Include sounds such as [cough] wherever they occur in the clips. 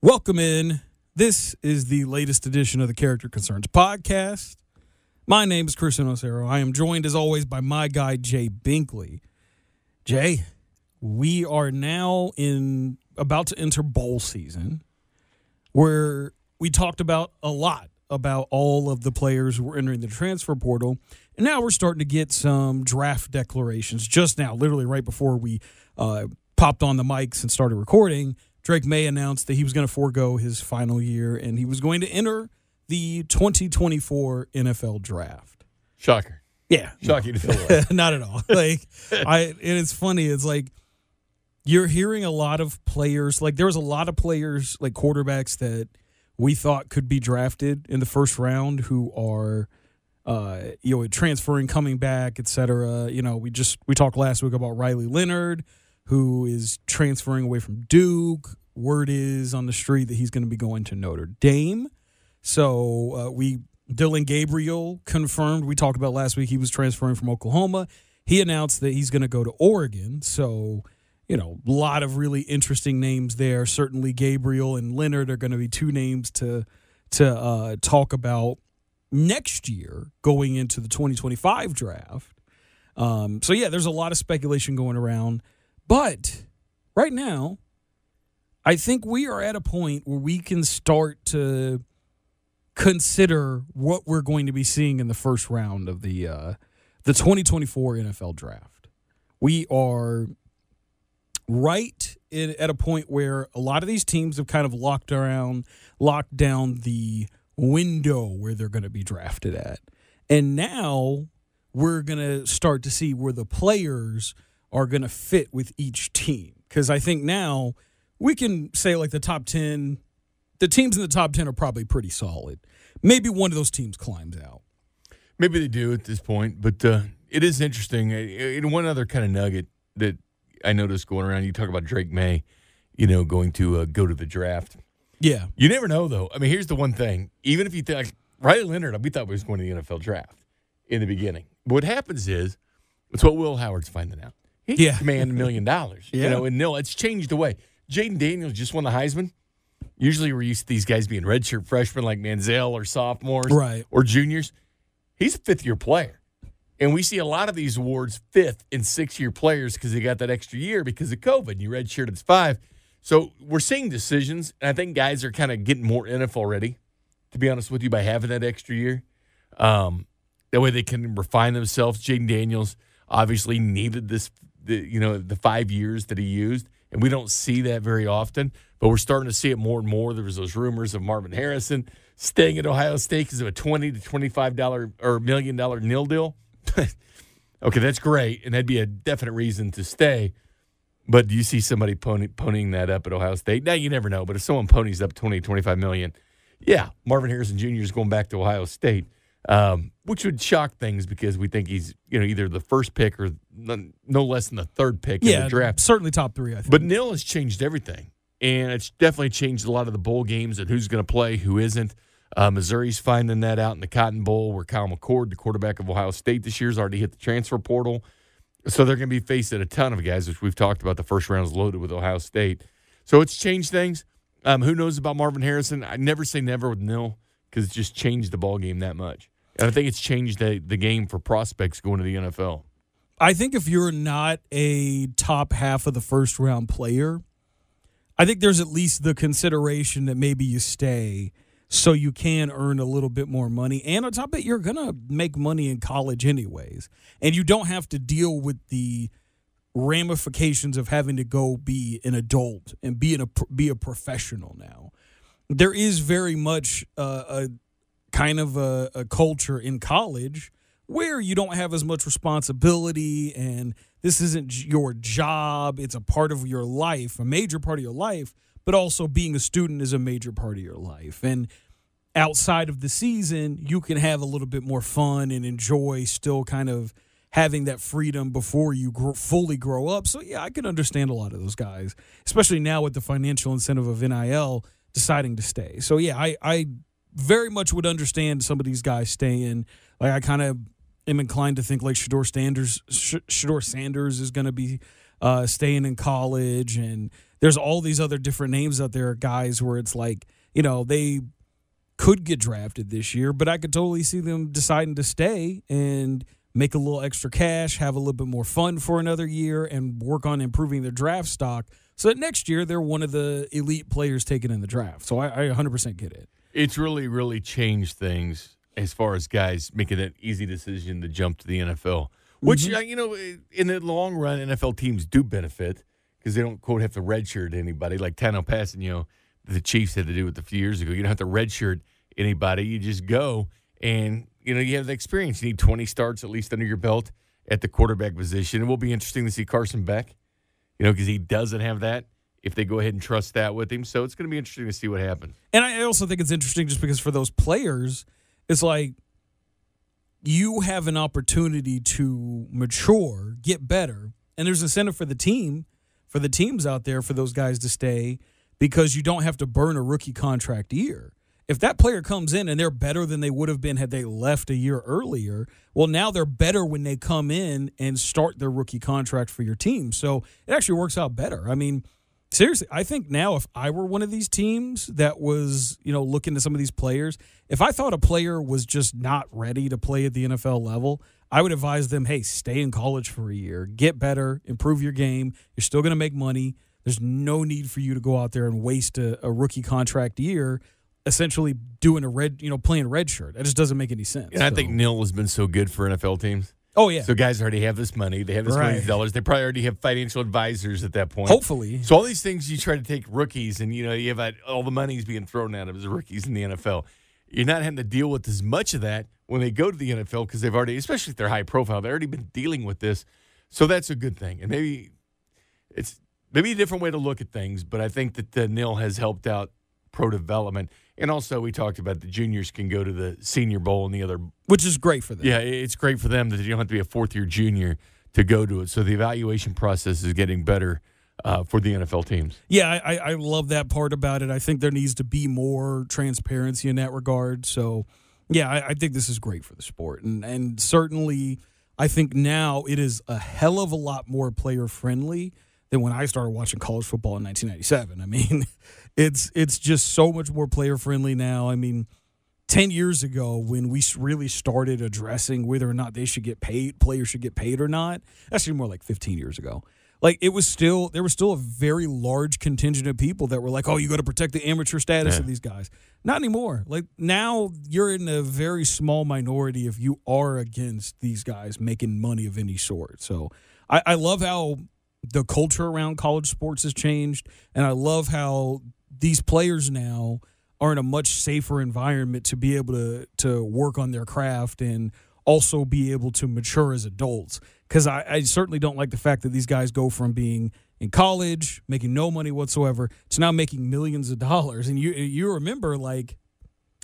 Welcome in. This is the latest edition of the Character Concerns podcast. My name is Chris Osero. I am joined, as always, by my guy, Jay Binkley. Jay, we are now in about to enter bowl season where we talked about a lot about all of the players who were entering the transfer portal. And now we're starting to get some draft declarations just now, literally right before we uh, popped on the mics and started recording. Drake Maye announced that he was going to forego his final year and he was going to enter the 2024 NFL draft. Shocker. Yeah. Shocking to [laughs] feel Not at all. Like I and it's funny, it's like you're hearing a lot of players, like there was a lot of players like quarterbacks that we thought could be drafted in the first round who are uh, you know, transferring, coming back, et cetera. You know, we just we talked last week about Riley Leonard, who is transferring away from Duke. Word is on the street that he's going to be going to Notre Dame. So uh, we Dillon Gabriel confirmed. We talked about last week. He was transferring from Oklahoma. He announced that he's going to go to Oregon. So you know, a lot of really interesting names there. Certainly, Gabriel and Leonard are going to be two names to to uh, talk about next year going into the 2025 draft. Um, so yeah, there's a lot of speculation going around, but right now, I think we are at a point where we can start to consider what we're going to be seeing in the first round of the uh, the 2024 NFL draft. We are right in, at a point where a lot of these teams have kind of locked around, locked down the window where they're going to be drafted at. And now we're going to start to see where the players are going to fit with each team. Because I think now we can say, like, the top 10, the teams in the top 10 are probably pretty solid. Maybe one of those teams climbs out. Maybe they do at this point, but uh, it is interesting. And one other kind of nugget that I noticed going around, you talk about Drake Maye, you know, going to uh, go to the draft. Yeah. You never know, though. I mean, here's the one thing. Even if you think, like, Riley Leonard, we thought he was going to the NFL draft in the beginning. What happens is, it's what Will Howard's finding out. He Yeah. command a million dollars. You know, and no, it's changed the way. Jayden Daniels just won the Heisman. Usually we're used to these guys being redshirt freshmen like Manziel or sophomores Right. or juniors. He's a fifth year player. And we see a lot of these awards fifth and six year players because they got that extra year because of COVID. You redshirted as five. So we're seeing decisions, and I think guys are kind of getting more NFL ready, to be honest with you, by having that extra year. Um, that way they can refine themselves. Jayden Daniels obviously needed this, the, you know, the five years that he used, and we don't see that very often. But we're starting to see it more and more. There was those rumors of Marvin Harrison staying at Ohio State because of a twenty to twenty-five dollar or million dollar nil deal. [laughs] okay, that's great, and that'd be a definite reason to stay. But do you see somebody pony, ponying that up at Ohio State? Now you never know. But if someone ponies up 20, 25 million, yeah, Marvin Harrison Jr. is going back to Ohio State, um, which would shock things because we think he's you know either the first pick or no no less than the third pick in the draft. Certainly top three, I think. But Nil has changed everything, and it's definitely changed a lot of the bowl games and who's going to play, who isn't. Uh, Missouri's finding that out in the Cotton Bowl, where Kyle McCord, the quarterback of Ohio State this year, has already hit the transfer portal. So they're going to be facing a ton of guys, which we've talked about. The first round is loaded with Ohio State. So it's changed things. Um, who knows about Marvin Harrison? I never say never with Nil because it's just changed the ball game that much. And I think it's changed the, the game for prospects going to the NFL. I think if you're not a top half of the first round player, I think there's at least the consideration that maybe you stay so you can earn a little bit more money. And on top of it, you're going to make money in college anyways. And you don't have to deal with the ramifications of having to go be an adult and be, a, be a professional now. There is very much uh, a kind of a, a culture in college where you don't have as much responsibility and this isn't your job. It's a part of your life a major part of your life but also being a student is a major part of your life. And outside of the season you can have a little bit more fun and enjoy still kind of having that freedom before you grow, fully grow up. So yeah i can understand a lot of those guys especially now with the financial incentive of nil deciding to stay so yeah i i very much would understand some of these guys staying. Like I kind of am inclined to think like Shedeur Sanders, Sh- Shedeur Sanders is going to be uh, staying in college, and there's all these other different names out there, guys, where it's like, you know, they could get drafted this year, but I could totally see them deciding to stay and make a little extra cash, have a little bit more fun for another year, and work on improving their draft stock so that next year they're one of the elite players taken in the draft. So I, I 100% get it. It's really, really changed things as far as guys making that easy decision to jump to the NFL, which, Mm-hmm. uh, you know, in the long run, NFL teams do benefit because they don't, quote, have to redshirt anybody like Tano Passing, you know, the Chiefs had to do it a few years ago. You don't have to redshirt anybody. You just go and, you know, you have the experience. You need 20 starts at least under your belt at the quarterback position. It will be interesting to see Carson Beck, you know, because he doesn't have that if they go ahead and trust that with him. So it's going to be interesting to see what happens. And I also think it's interesting just because for those players, it's like you have an opportunity to mature, get better, and there's incentive for the team, for the teams out there, for those guys to stay because you don't have to burn a rookie contract year. If that player comes in and they're better than they would have been had they left a year earlier, well, now they're better when they come in and start their rookie contract for your team. So it actually works out better. I mean, seriously, I think now if I were one of these teams that was, you know, looking to some of these players, if I thought a player was just not ready to play at the NFL level, I would advise them, hey, stay in college for a year, get better, improve your game. You're still going to make money. There's no need for you to go out there and waste a, a rookie contract year essentially doing a red, you know, playing red shirt. That just doesn't make any sense. And I think Nil has been so good for NFL teams. oh yeah, So guys already have this money. They have this Right. millions dollars. They probably already have financial advisors at that point. hopefully, So all these things you try to take rookies, and you know you have uh, all the money's being thrown at them as rookies in the NFL. You're not having to deal with as much of that when they go to the NFL because they've already, especially if they're high profile, they've already been dealing with this. So that's a good thing, and maybe it's maybe a different way to look at things. But I think that uh, the nil has helped out pro development, and also we talked about the juniors can go to the Senior Bowl and the other which is great for them. yeah, it's great for them that you don't have to be a fourth year junior to go to it. So the evaluation process is getting better uh, for the NFL teams. Yeah, I, I love that part about it. I think there needs to be more transparency in that regard. So, yeah, I, I think this is great for the sport, and and certainly, I think now it is a hell of a lot more player friendly than when I started watching college football in 1997. I mean, [laughs] it's it's just so much more player friendly now. I mean. 10 years ago when we really started addressing whether or not they should get paid players should get paid or not actually more like 15 years ago like it was still there was still a very large contingent of people that were like oh you got to protect the amateur status Yeah. of these guys not anymore like now you're in a very small minority if you are against these guys making money of any sort so i, I love how the culture around college sports has changed and i love how these players now are in a much safer environment to be able to to work on their craft and also be able to mature as adults. Because I, I certainly don't like the fact that these guys go from being in college making no money whatsoever to now making millions of dollars. And you you remember like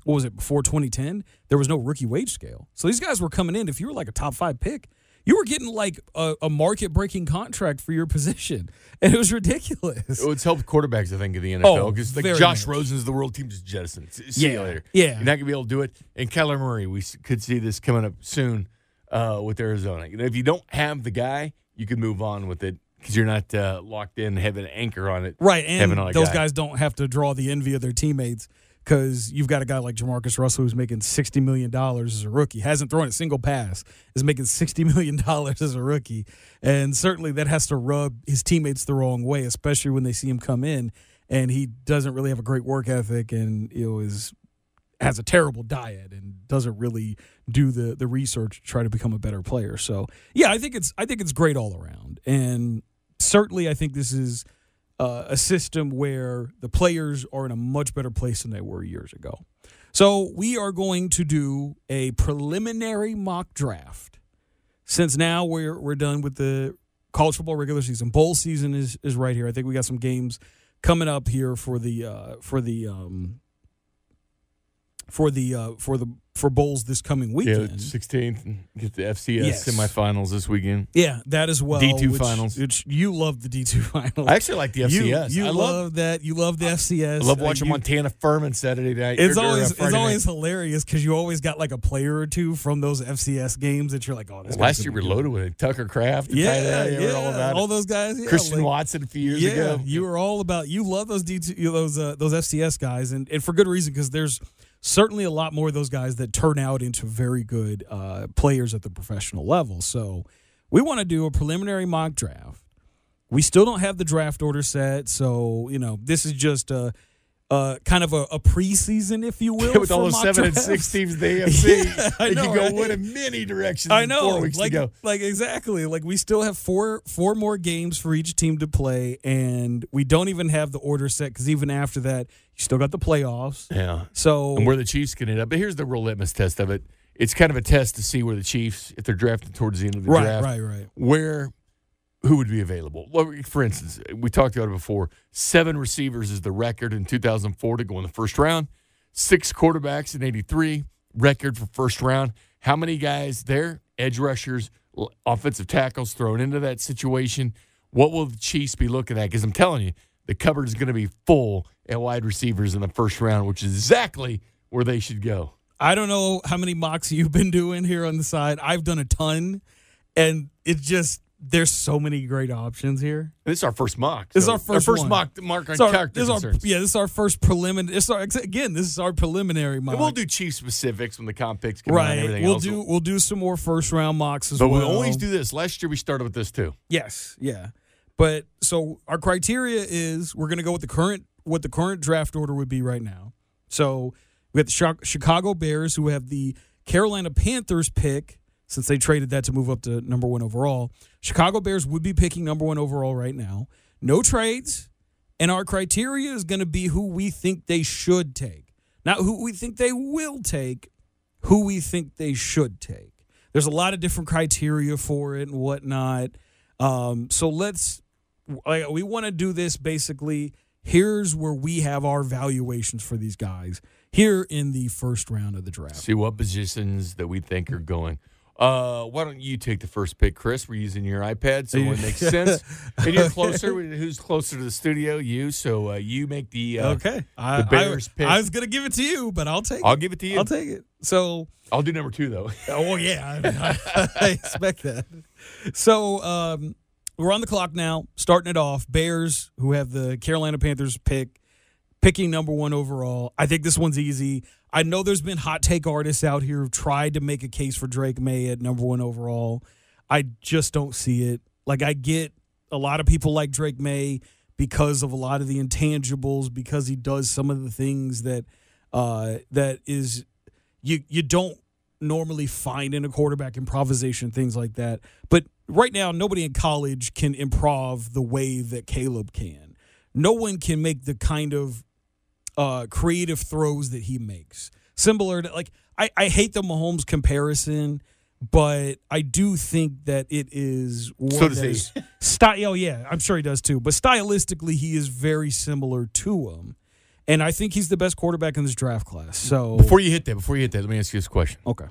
what was it before 2010? There was no rookie wage scale, so these guys were coming in. If you were like a top five pick, you were getting like a, a market breaking contract for your position, and it was ridiculous. It's helped quarterbacks, I think, in the Oh, NFL because like very Josh much. Rosen's the world team just jettisoned. See you Yeah, later. yeah. You're not going to be able to do it. And Kyler Murray, we s- could see this coming up soon uh, with Arizona. You know, if you don't have the guy, you can move on with it because you're not uh, locked in, have an anchor on it. Right, having and on a those guy. guys don't have to draw the envy of their teammates because you've got a guy like Jamarcus Russell who's making sixty million dollars as a rookie, hasn't thrown a single pass, is making sixty million [laughs] dollars as a rookie, and certainly that has to rub his teammates the wrong way, especially when they see him come in and he doesn't really have a great work ethic and you know is has a terrible diet and doesn't really do the the research to try to become a better player. So yeah, I think it's I think it's great all around, and certainly I think this is uh, a system where the players are in a much better place than they were years ago. So we are going to do a preliminary mock draft. Since now we're we're done with the college football regular season, bowl season is is right here. I think we got some games coming up here for the uh, for the um, for the uh, for the for bowls this coming Yeah, weekend. sixteenth and get the FCS Yes. semifinals this weekend. Yeah, that as well. D2 finals. Which you love the D two [laughs] finals. I actually like the FCS. you I love, love, that. You love the FCS. I love Uh, watching you- Montana Furman Saturday night. It's or- or, uh, always it's night. always hilarious because you always got like a player or two from those FCS games that you're like, oh, this guy's Last year we're loaded with it. Tucker Kraft. Yeah, yeah, all about it. those guys. Yeah, Christian like- Watson a few years yeah, ago. you were all about. You love those D two, those uh, those FCS guys, and, and for good reason because there's certainly a lot more of those guys that turn out into very good uh, players at the professional level. So we want to do a preliminary mock draft. We still don't have the draft order set, so you know this is just a. Uh, kind of a, a preseason, if you will, with all those seven and six teams the [laughs] AFC. Yeah, I know, could go right? win in many directions. I know, Four weeks like, to go. like exactly. Like we still have four four more games for each team to play, and we don't even have the order set because even after that, you still got the playoffs. Yeah. So And where the Chiefs can end up. But here's the real litmus test of it. It's kind of a test to see where the Chiefs, if they're drafted towards the end of the right, draft, right, right. where who would be available. For instance, we talked about it before. Seven receivers is the record in 2004 to go in the first round. Six quarterbacks in 83, record for first round. How many guys there? Edge rushers, offensive tackles thrown into that situation. What will the Chiefs be looking at? Because I'm telling you, the cupboard is going to be full at wide receivers in the first round, which is exactly where they should go. I don't know how many mocks you've been doing here on the side. I've done a ton, and it's just there's so many great options here. This is our first mock. This is our first first mock mark on our- character this is our- yeah, this is our first preliminary. This is our, again, this is our preliminary mock. And we'll do chief specifics when the comp picks come right. We'll else. do we'll do some more first round mocks as but well. we always do this. Last year we started with this too. Yes, yeah. But so our criteria is we're going to go with the current what the current draft order would be right now. So we have the Chicago Bears who have the Carolina Panthers pick since they traded that to move up to number 1 overall. Chicago Bears would be picking number 1 overall right now. No trades, and our criteria is going to be who we think they should take. Not who we think they will take, who we think they should take. There's a lot of different criteria for it and whatnot. Um, so let's, we want to do this basically. Here's where we have our valuations for these guys here in the first round of the draft. See what positions that we think are going. Uh, why don't you take the first pick, Chris? We're using your iPad, so it makes [laughs] sense. And you're closer. Who's closer to the studio? You. So uh, you make the. Uh, okay. I, the Bears I, pick. I was going to give it to you, but I'll take it. I'll it. give it to you. I'll take it. So, I'll do number two though. oh, yeah. I, [laughs] I expect that. So, um, we're on the clock now, starting it off. Bears, who have the Carolina Panthers pick, picking number one overall. I think this one's easy. I know there's been hot take artists out here who've tried to make a case for Drake Maye at number one overall. I just don't see it. Like, I get a lot of people like Drake Maye because of a lot of the intangibles, because he does some of the things that uh, that is you you don't normally find in a quarterback improvisation things like that. But right now, nobody in college can improv the way that Caleb can. No one can make the kind of uh, creative throws that he makes. Similar to like I, I hate the Mahomes comparison, but I do think that it is one So does he. Sty- oh yeah, I'm sure he does too. But stylistically, he is very similar to him, and I think he's the best quarterback in this draft class. So Before you hit that, before you hit that, let me ask you this question: okay,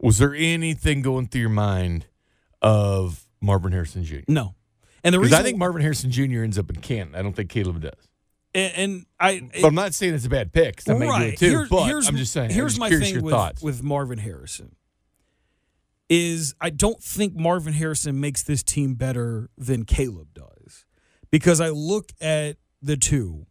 Was there anything going through your mind of Marvin Harrison Jr.? no, and the reason I think Marvin Harrison Jr. ends up in Canton. I don't think Caleb does. And, and I But I'm not saying it's a bad pick. I may do right it too. But here's- I'm just saying. Here's just my thing with, thoughts. with Marvin Harrison is I don't think Marvin Harrison makes this team better than Caleb does because I look at the two.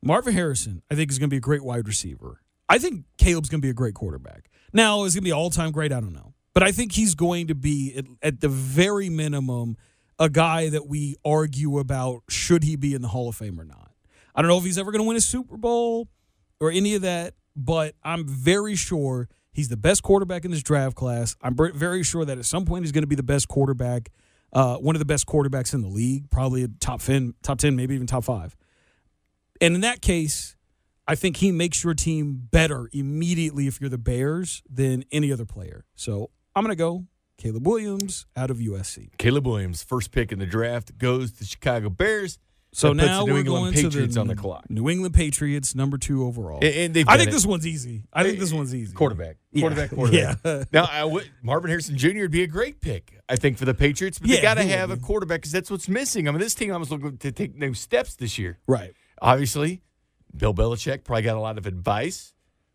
Marvin Harrison, I think is going to be a great wide receiver. I think Caleb's going to be a great quarterback. Now, is going to be all time great? I don't know, but I think he's going to be at, at the very minimum a guy that we argue about should he be in the Hall of Fame or not. I don't know if he's ever going to win a Super Bowl or any of that, but I'm very sure he's the best quarterback in this draft class. I'm very sure that at some point he's going to be the best quarterback, uh, one of the best quarterbacks in the league, probably a top 10, top 10, maybe even top five. And in that case, I think he makes your team better immediately if you're the Bears than any other player. So I'm going to go Caleb Williams out of USC. Caleb Williams, first pick in the draft, goes to Chicago Bears. So now New we're England going Patriots to the on the clock. New England Patriots, number two overall. And, and I think it. this one's easy. I think this one's easy. quarterback, Yeah. quarterback, quarterback. [laughs] Yeah. now, would, Marvin Harrison Jr. would be a great pick, I think, for the Patriots. But they got to he would have a quarterback because that's what's missing. I mean, this team was looking to take new steps this year. Right. Obviously, Bill Belichick probably got a lot of advice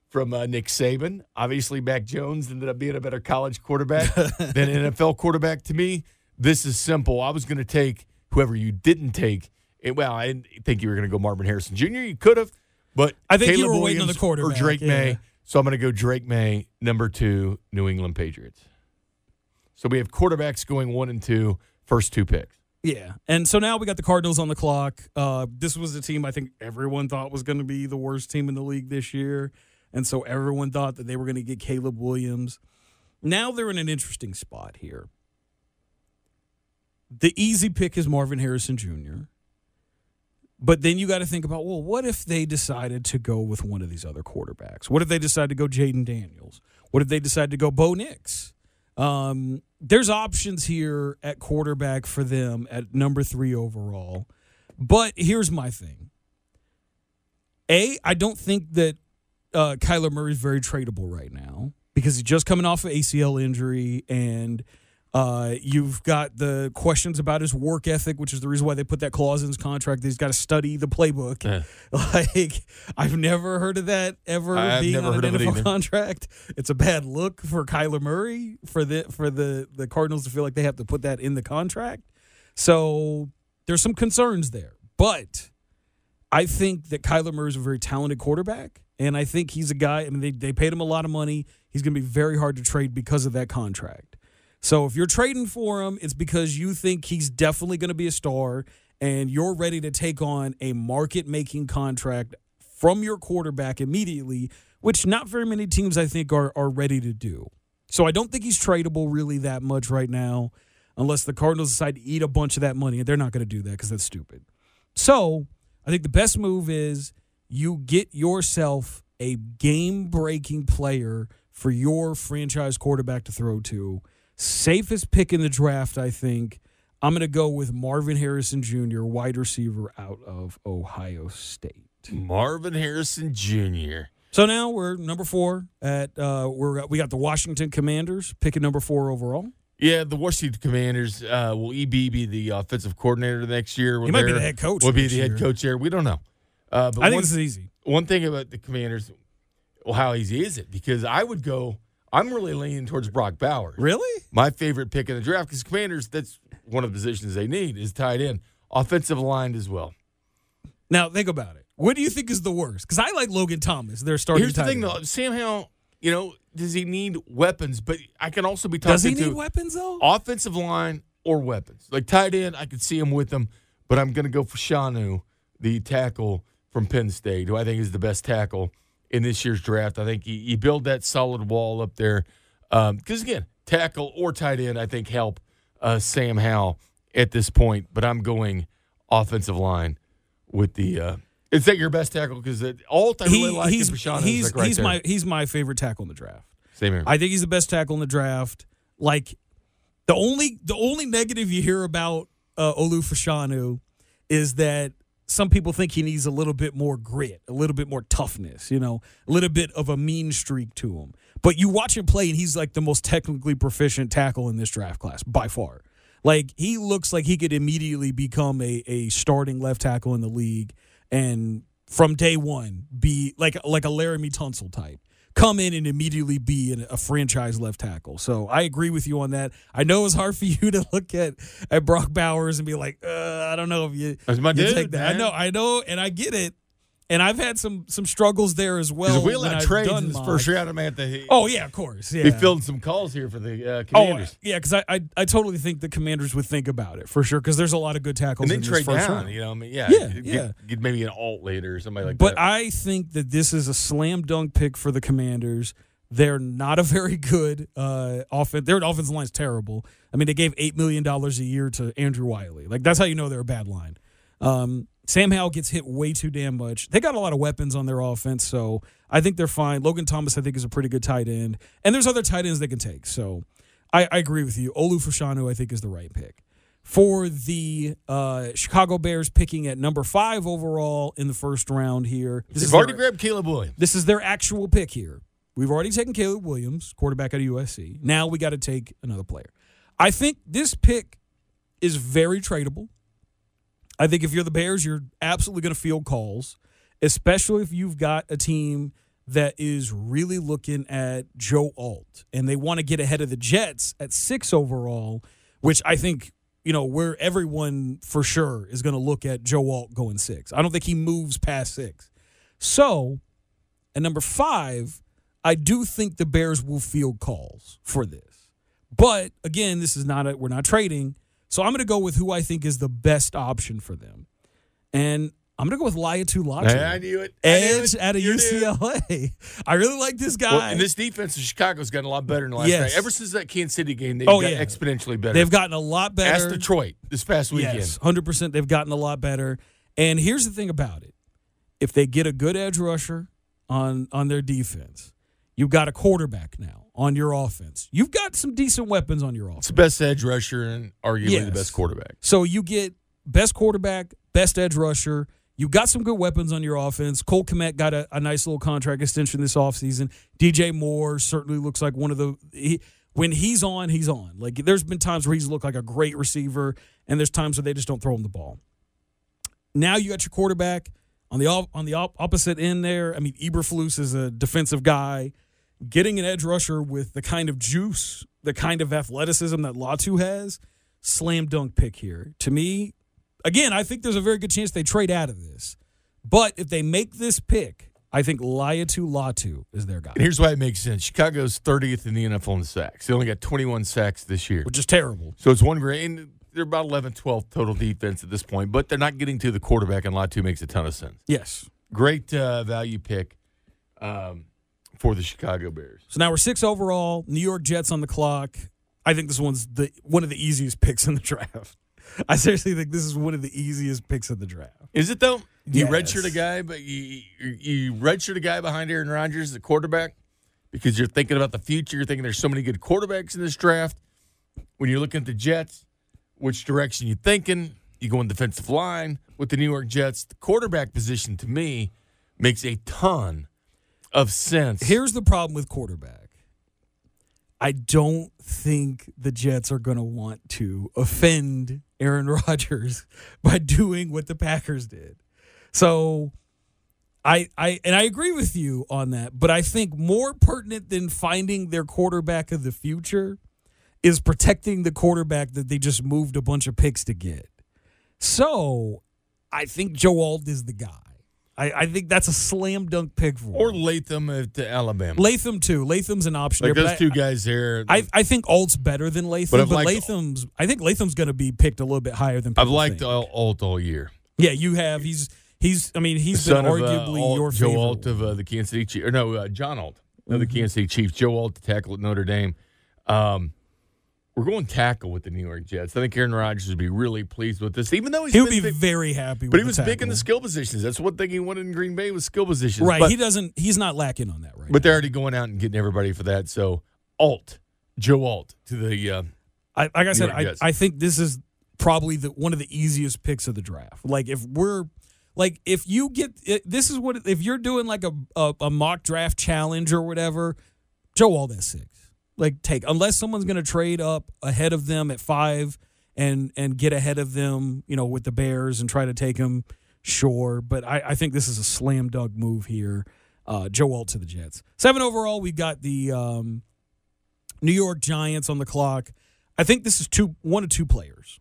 from uh, Nick Saban. Obviously, Mac Jones ended up being a better college quarterback [laughs] than NFL quarterback. To me, this is simple. I was going to take whoever you didn't take. And, well, I didn't think you were going to go Marvin Harrison Jr. You could have, but I think you Caleb were waiting on the Williams quarterback, or Drake yeah. Maye. So I'm going to go Drake Maye, number two, New England Patriots. So we have quarterbacks going one and two, first two picks. Yeah. And so now we got the Cardinals on the clock. Uh, this was a team I think everyone thought was going to be the worst team in the league this year. And so everyone thought that they were going to get Caleb Williams. Now they're in an interesting spot here. The easy pick is Marvin Harrison Jr. But then you got to think about, well, what if they decided to go with one of these other quarterbacks? What if they decided to go Jayden Daniels? What if they decided to go Bo Nix? Um, there's options here at quarterback for them at number three overall. But here's my thing. A, I don't think that uh, Kyler Murray is very tradable right now because he's just coming off an ACL injury and uh, you've got the questions about his work ethic, which is the reason why they put that clause in his contract that he's got to study the playbook. Yeah. [laughs] Like, I've never heard of that ever I've being on an it NFL either. contract. It's a bad look for Kyler Murray for the for the the Cardinals to feel like they have to put that in the contract. So there's some concerns there, but I think that Kyler Murray is a very talented quarterback, and I think he's a guy. I mean, they they paid him a lot of money. He's going to be very hard to trade because of that contract. So if you're trading for him, it's because you think he's definitely going to be a star, and you're ready to take on a market making contract from your quarterback immediately, which not very many teams I think are are ready to do. So I don't think he's tradable really that much right now, unless the Cardinals decide to eat a bunch of that money, and they're not going to do that because that's stupid. So I think the best move is you get yourself a game breaking player for your franchise quarterback to throw to. Safest pick in the draft, I think. I'm going to go with Marvin Harrison Jr., wide receiver out of Ohio State. Marvin Harrison Jr. So now we're number four at uh, we're we got the Washington Commanders picking number four overall. Yeah, the Washington Commanders uh, will EB be the offensive coordinator next year? He might be the head coach Will be the head coach there. We don't know. Uh, but I think one, this is easy. one thing about the Commanders, well, how easy is it? Because I would go. I'm really leaning towards Brock Bowers. Really? My favorite pick in the draft because Commanders. That's one of the positions they need is tight end, offensive line as well. Now think about it. What do you think is the worst? Because I like Logan Thomas. They're starting. Here's the thing, end. though. Sam Howell, you know, does he need weapons? But I can also be talking Does he need weapons though? offensive line or weapons. Like tight end, I could see him with them, but I'm going to go for Shanu, the tackle from Penn State, who I think is the best tackle in this year's draft. I think you, you build that solid wall up there. Because, again, tackle or tight end, I think, help uh, Sam Howell at this point. But I'm going offensive line with the. Uh, is that your best tackle? Because all I really like he's is Shanu. he's, like right he's my he's my favorite tackle in the draft. Same here. I think he's the best tackle in the draft. Like the only the only negative you hear about uh, Olu Fashanu is that some people think he needs a little bit more grit, a little bit more toughness, you know, a little bit of a mean streak to him. But you watch him play, and he's like the most technically proficient tackle in this draft class by far. Like he looks like he could immediately become a, a starting left tackle in the league, and from day one be like like a Laremy Tunsil type come in and immediately be an, a franchise left tackle. So I agree with you on that. I know it's hard [laughs] for you to look at at Brock Bowers and be like, uh, I don't know if you, That's my you dude, take that. I know, I know, and I get it. And I've had some some struggles there as well. We I've trades in mocks. first round. I'm at the. Oh yeah, of course. Yeah. He filled some calls here for the uh, Oh yeah, because I, I I totally think the Commanders would think about it for sure. Because there's a lot of good tackles and then in trade this first down. round. You know, what I mean, yeah, Yeah, get, yeah. get maybe an alt later or somebody like But that. But I think that this is a slam dunk pick for the Commanders. They're not a [laughs] very good uh, offense. Their offensive line's terrible. I mean, they gave eight million dollars a year to Andrew Wylie. Like that's how you know they're a bad line. Um, Sam Howell gets hit way too damn much. They got a lot of weapons on their offense, so I think they're fine. Logan Thomas, I think, is a pretty good tight end, and there's other tight ends they can take. So I, I agree with you. Olu Fashanu, I think, is the right pick. for the uh, Chicago Bears picking at number five overall in the first round here. This They've is already their- grabbed Caleb Williams. this is their actual pick here. We've already taken Caleb Williams, quarterback out of USC. Now we got to take another player. I think this pick is very tradable. I think if you're the Bears, you're absolutely going to field calls, especially if you've got a team that is really looking at Joe Alt and they want to get ahead of the Jets at six overall, which I think, you know, where everyone for sure is going to look at Joe Alt going six. I don't think he moves past six. So, at number five, I do think the Bears will field calls for this. But again, this is not a we're not trading. So I'm gonna go with who I think is the best option for them. And I'm gonna go with Laiatu Latu. I knew it. I knew Edge it. out of You knew it. UCLA. [laughs] I really like this guy. Well, and this defense in Chicago's gotten a lot better in the last Yes. night. Ever since that Kansas City game, they've Oh, got yeah. exponentially better. They've gotten a lot better. Ask Detroit this past weekend. Yes, hundred percent. They've gotten a lot better. And here's the thing about it: if they get a good edge rusher on on their defense, you've got a quarterback now on your offense. You've got some decent weapons on your offense. It's the best edge rusher and arguably Yes. the best quarterback. So you get best quarterback, best edge rusher. You've got some good weapons on your offense. Cole Kmet got a, a nice little contract extension this offseason. DJ Moore certainly looks like one of the he, when he's on, he's on. Like there's been times where he's looked like a great receiver, and there's times where they just don't throw him the ball. Now you got your quarterback on the on the opposite end there. I mean, Eberflus is a defensive guy. Getting an edge rusher with the kind of juice, the kind of athleticism that Latu has, slam dunk pick here. To me, again, I think there's a very good chance they trade out of this. But if they make this pick, I think Laiatu Latu is their guy, And here's why it makes sense. Chicago's 30th in the NFL in sacks. They only got 21 sacks this year. which is terrible. So it's one grade. And they're about 11, 12 total defense at this point, but they're not getting to the quarterback, and Latu makes a ton of sense. Yes. Great uh, value pick um, for the Chicago Bears. So now we're six overall. New York Jets on the clock. I think this one's the one of the easiest picks in the [laughs] draft. I seriously think this is one of the easiest picks in the draft. Is it though? You Yes. redshirt a guy, but you you you redshirt a guy behind Aaron Rodgers, the quarterback, because you're thinking about the future. You're thinking there's so many good quarterbacks in this draft. When you're looking at the Jets, which direction you thinking? You go in defensive line with the New York Jets. The quarterback position to me makes a ton of sense. Here's the problem with quarterback. I don't think the Jets are going to want to offend Aaron [laughs] Rodgers by doing what the Packers did. So I I and I agree with you on that, but I think more pertinent than finding their quarterback of the future is protecting the quarterback that they just moved a bunch of picks to get. So I think Joe Alt is the guy. I, I think that's a slam dunk pick for him. or Latham at uh, Alabama. Latham too. Latham's an option. like there, those two guys there. I, I, I think Alt's better than Latham, But but, liked- Latham's. I think Latham's going to be picked a little bit higher than I've liked think. Alt all year. Yeah, you have. He's he's. I mean, he's been of uh, arguably Alt- your Joe favorite. Alt of uh, the Kansas City Chiefs. Or no, uh, John Alt of the Kansas City Chiefs. Joe Alt to tackle at Notre Dame. Um, we're going tackle with the New York Jets. I think Aaron Rodgers would be really pleased with this, even though he's He'll be big- very happy. but he was big in the skill positions. That's one thing he wanted in Green Bay was skill positions. Right. But, he doesn't. He's not lacking on that right. but they're already going out and getting everybody for that. So Alt, Joe Alt to the. Uh, I, like I said, York I. I think this is probably the one of the easiest picks of the draft. Like if we're like if you get this is what if you're doing like a, a a mock draft challenge or whatever, Joe Alt at six. Like take unless someone's going to trade up ahead of them at five and and get ahead of them, you know, with the Bears and try to take them. Sure, but I, I think this is a slam dunk move here. Uh, Joe Alt to the Jets. Seven overall. We've got the um, New York Giants on the clock. I think this is two one of two players.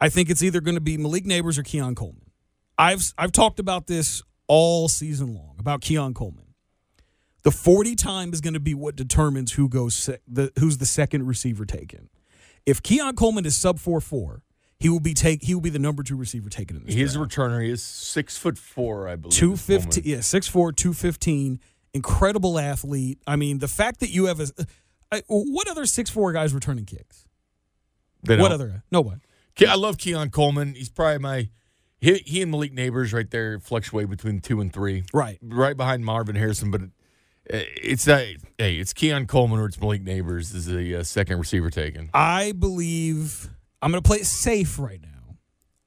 I think it's either going to be Malik Nabers or Keon Coleman. I've I've talked about this all season long about Keon Coleman. The 40 time is going to be what determines who goes se- the who's the second receiver taken. If Keon Coleman is sub 4-4, he will be take he will be the number 2 receiver taken in this he's a returner. He is six foot four, I believe. Two fifteen, yeah, six four, two fifteen. Incredible athlete. I mean, the fact that you have a, I, uh, uh, what other six four guys returning kicks? They What don't. other? No one. I love Keon Coleman. He's probably my. He, he and Malik Nabers right there fluctuate between two and three. Right. right behind Marvin Harrison, but it's that hey, it's Keon Coleman or it's Malik Nabers is the uh, second receiver taken. I believe I'm going to play it safe right now.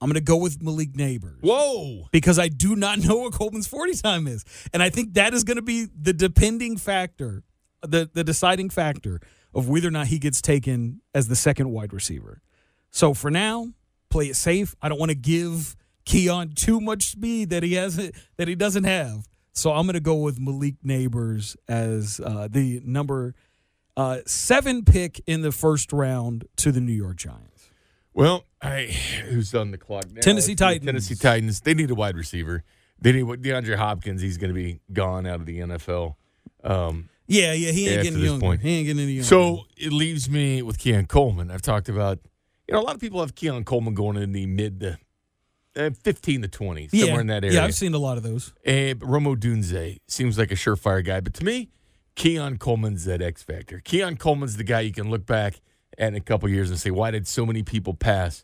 I'm going to go with Malik Nabers. Whoa. Because I do not know what Coleman's 40 time is. And I think that is going to be the depending factor, the, the deciding factor of whether or not he gets taken as the second wide receiver. So for now, play it safe. I don't want to give Keon too much speed that he has that he doesn't have. So I'm going to go with Malik Nabers as uh, the number uh, seven pick in the first round to the New York Giants. Well, I, who's on the clock now? Tennessee It's Titans. Tennessee Titans. They need a wide receiver. They need DeAndre Hopkins. He's going to be gone out of the NFL. Um, Yeah, yeah, he ain't getting younger. point. He ain't getting any younger. so it leaves me with Keon Coleman. I've talked about, you know, a lot of people have Keon Coleman going in the mid to uh, 15 to 20, somewhere yeah, in that area. Yeah, I've seen a lot of those. And Rome Odunze seems like a surefire guy. But to me, Keon Coleman's that X factor. Keon Coleman's the guy you can look back at in a couple years and say, why did so many people pass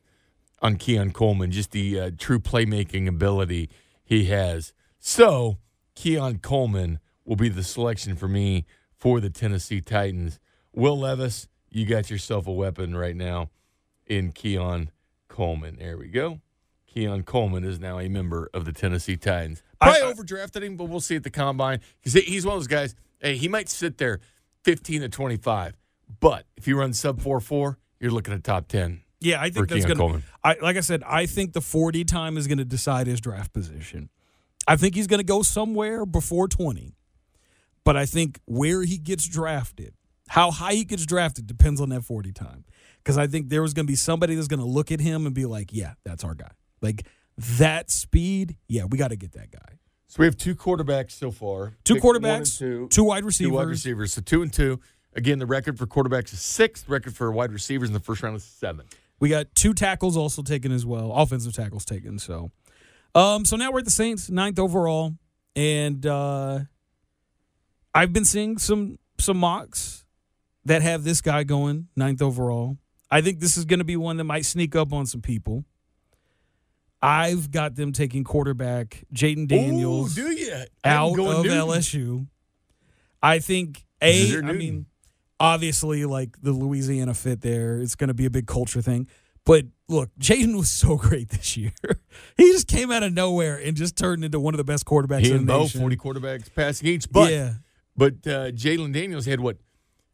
on Keon Coleman? Just the uh, true playmaking ability he has. So Keon Coleman will be the selection for me for the Tennessee Titans. Will Levis, you got yourself a weapon right now in Keon Coleman. There we go. Keon Coleman is now a member of the Tennessee Titans. Probably I- overdrafted him, but we'll see at the combine because he's one of those guys. Hey, he might sit there 15 to 25, but if you run sub 4 4, you're looking at top 10. Yeah, I think that's going to. I like I said, I think the forty time is going to decide his draft position. I think he's going to go somewhere before twenty, but I think where he gets drafted, how high he gets drafted, depends on that forty time. Because I think there was going to be somebody that's going to look at him and be like, "Yeah, that's our guy." Like that speed, yeah, we got to get that guy. So we have two quarterbacks so far. Two Pick quarterbacks, two, two wide receivers. two wide receivers. So two and two. Again, the record for quarterbacks is six. The record for wide receivers in the first round is seven. We got two tackles also taken as well, offensive tackles taken. So, um, so now we're at the Saints, ninth overall, and uh, I've been seeing some some mocks that have this guy going ninth overall. I think this is going to be one that might sneak up on some people. I've got them taking quarterback Jayden Daniels Ooh, do you? out of LSU. I think a. I Newton. mean, obviously, like the Louisiana fit there, it's going to be a big culture thing. But look, Jayden was so [laughs] great this year. [laughs] he just came out of nowhere and just turned into one of the best quarterbacks He in and the Bo, nation. 40 quarterbacks passing each. But yeah, But uh, Jalen Daniels had what,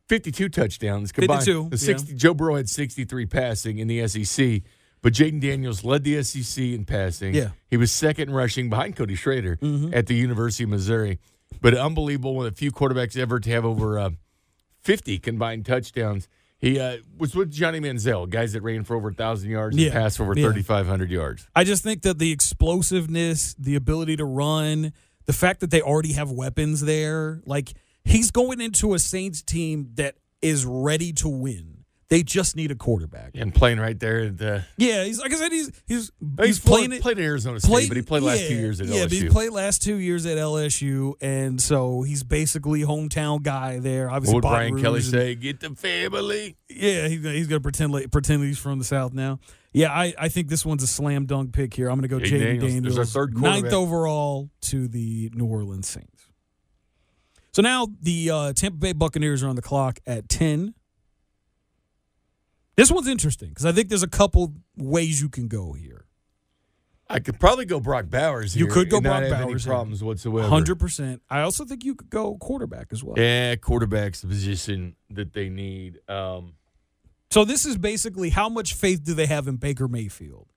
fifty-two touchdowns combined. 52, The 60, Joe Burrow had sixty-three passing in the SEC, but Jayden Daniels led the SEC in passing. Yeah. Mm-hmm. he was second in rushing behind Cody Schrader at the University of Missouri. But unbelievable, one of the few quarterbacks ever to have over uh, fifty combined touchdowns. He uh, was with Johnny Manziel, guys that ran for over thousand yards Yeah. and passed for over Yeah. thirty-five hundred yards. I just think that the explosiveness, the ability to run, the fact that they already have weapons there, like he's going into a Saints team that is ready to win. They just need a quarterback. And playing right there the Yeah, he's like I said, he's he's he's, he's playing played, it. played at Arizona State, played- but he played last two years at yeah, LSU. but he played last two years at LSU, and so he's basically hometown guy there. Obviously, what would Brian Rouge Kelly and- say? Get the family. Yeah, he's he's gonna pretend like pretend he's from the South now. Yeah, I, I think this one's a slam dunk pick here. I'm gonna go Jayden Daniels. Daniels, There's our third ninth overall to the New Orleans Saints. So now the uh, Tampa Bay Buccaneers are on the clock at ten. This one's interesting because I think there's a couple ways you can go here. I could probably go Brock Bowers. You could go Brock have Bowers problems whatsoever? Hundred percent. I also think you could go quarterback as well. Yeah, quarterback's the position that they need. Um, So this is basically how much faith do they have in Baker Mayfield?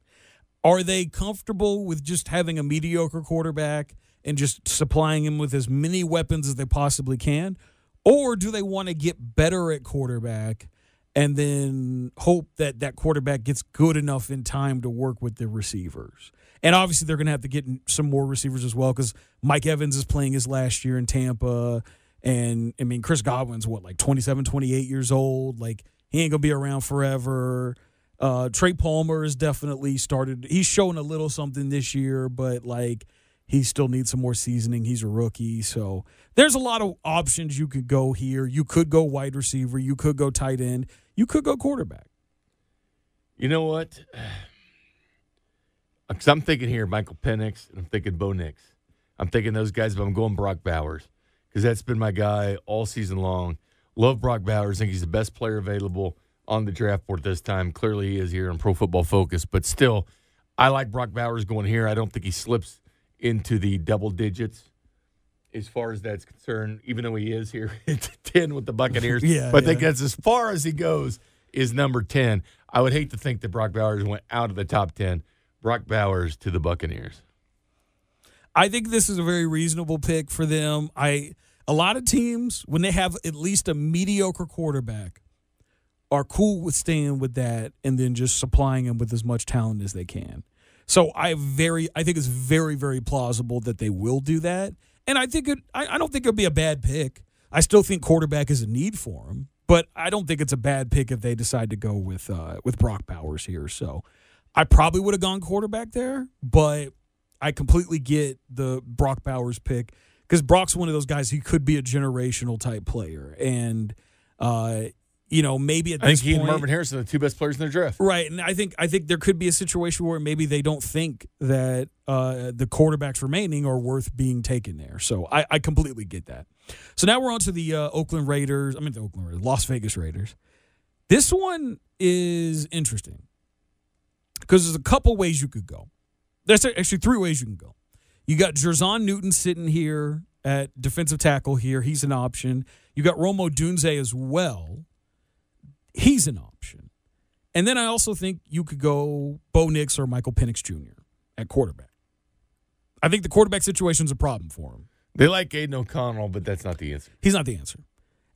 Are they comfortable with just having a mediocre quarterback and just supplying him with as many weapons as they possibly can? Or do they want to get better at quarterback and then hope that that quarterback gets good enough in time to work with the receivers? And obviously, they're going to have to get some more receivers as well because Mike Evans is playing his last year in Tampa. And I mean, Chris Godwin's what, like 27, 28 years old? Like, he ain't going to be around forever. Uh, Trey Palmer has definitely started. He's showing a little something this year, but like, he still needs some more seasoning. He's a rookie. So there's a lot of options you could go here. You could go wide receiver. You could go tight end. You could go quarterback. you know what? [sighs] Because I'm thinking here, Michael Penix, and I'm thinking Bo Nix. I'm thinking those guys, but I'm going Brock Bowers because that's been my guy all season long. Love Brock Bowers. Think he's the best player available. on the draft board this time. Clearly, he is here on Pro Football Focus, but still, I like Brock Bowers going here. I don't think he slips into the double digits as far as that's concerned, even though he is here [laughs] at 10 with the Buccaneers. [laughs] Yeah, but I think that's as far as he goes is number 10. I would hate to think that Brock Bowers went out of the top 10. Brock Bowers to the Buccaneers. I think this is a very reasonable pick for them. I a lot of teams when they have at least a mediocre quarterback are cool with staying with that and then just supplying him with as much talent as they can. So I very I think it's very very plausible that they will do that. And I think it I, I don't think it'll be a bad pick. I still think quarterback is a need for him, but I don't think it's a bad pick if they decide to go with uh, with Brock Bowers here. So I probably would have gone quarterback there, but I completely get the Brock Bowers pick because Brock's one of those guys He could be a generational type player, and uh, you know maybe at I think he and point, Marvin Harrison are the two best players in their draft. right? And I think I think there could be a situation where maybe they don't think that uh, the quarterbacks remaining are worth being taken there. So I, I completely get that. So now we're on to the uh, Oakland Raiders. I mean the Oakland Raiders, Las Vegas Raiders. This one is interesting because there's a couple ways you could go. There's actually three ways you can go. You got Jer'Zhan Newton sitting here at defensive tackle here. He's an option. You got Rome Odunze as well. He's an option. And then I also think you could go Bo Nix or Michael Penix Jr. at quarterback. I think the quarterback situation's a problem for him. They like Aidan O'Connell, but that's not the answer. He's not the answer.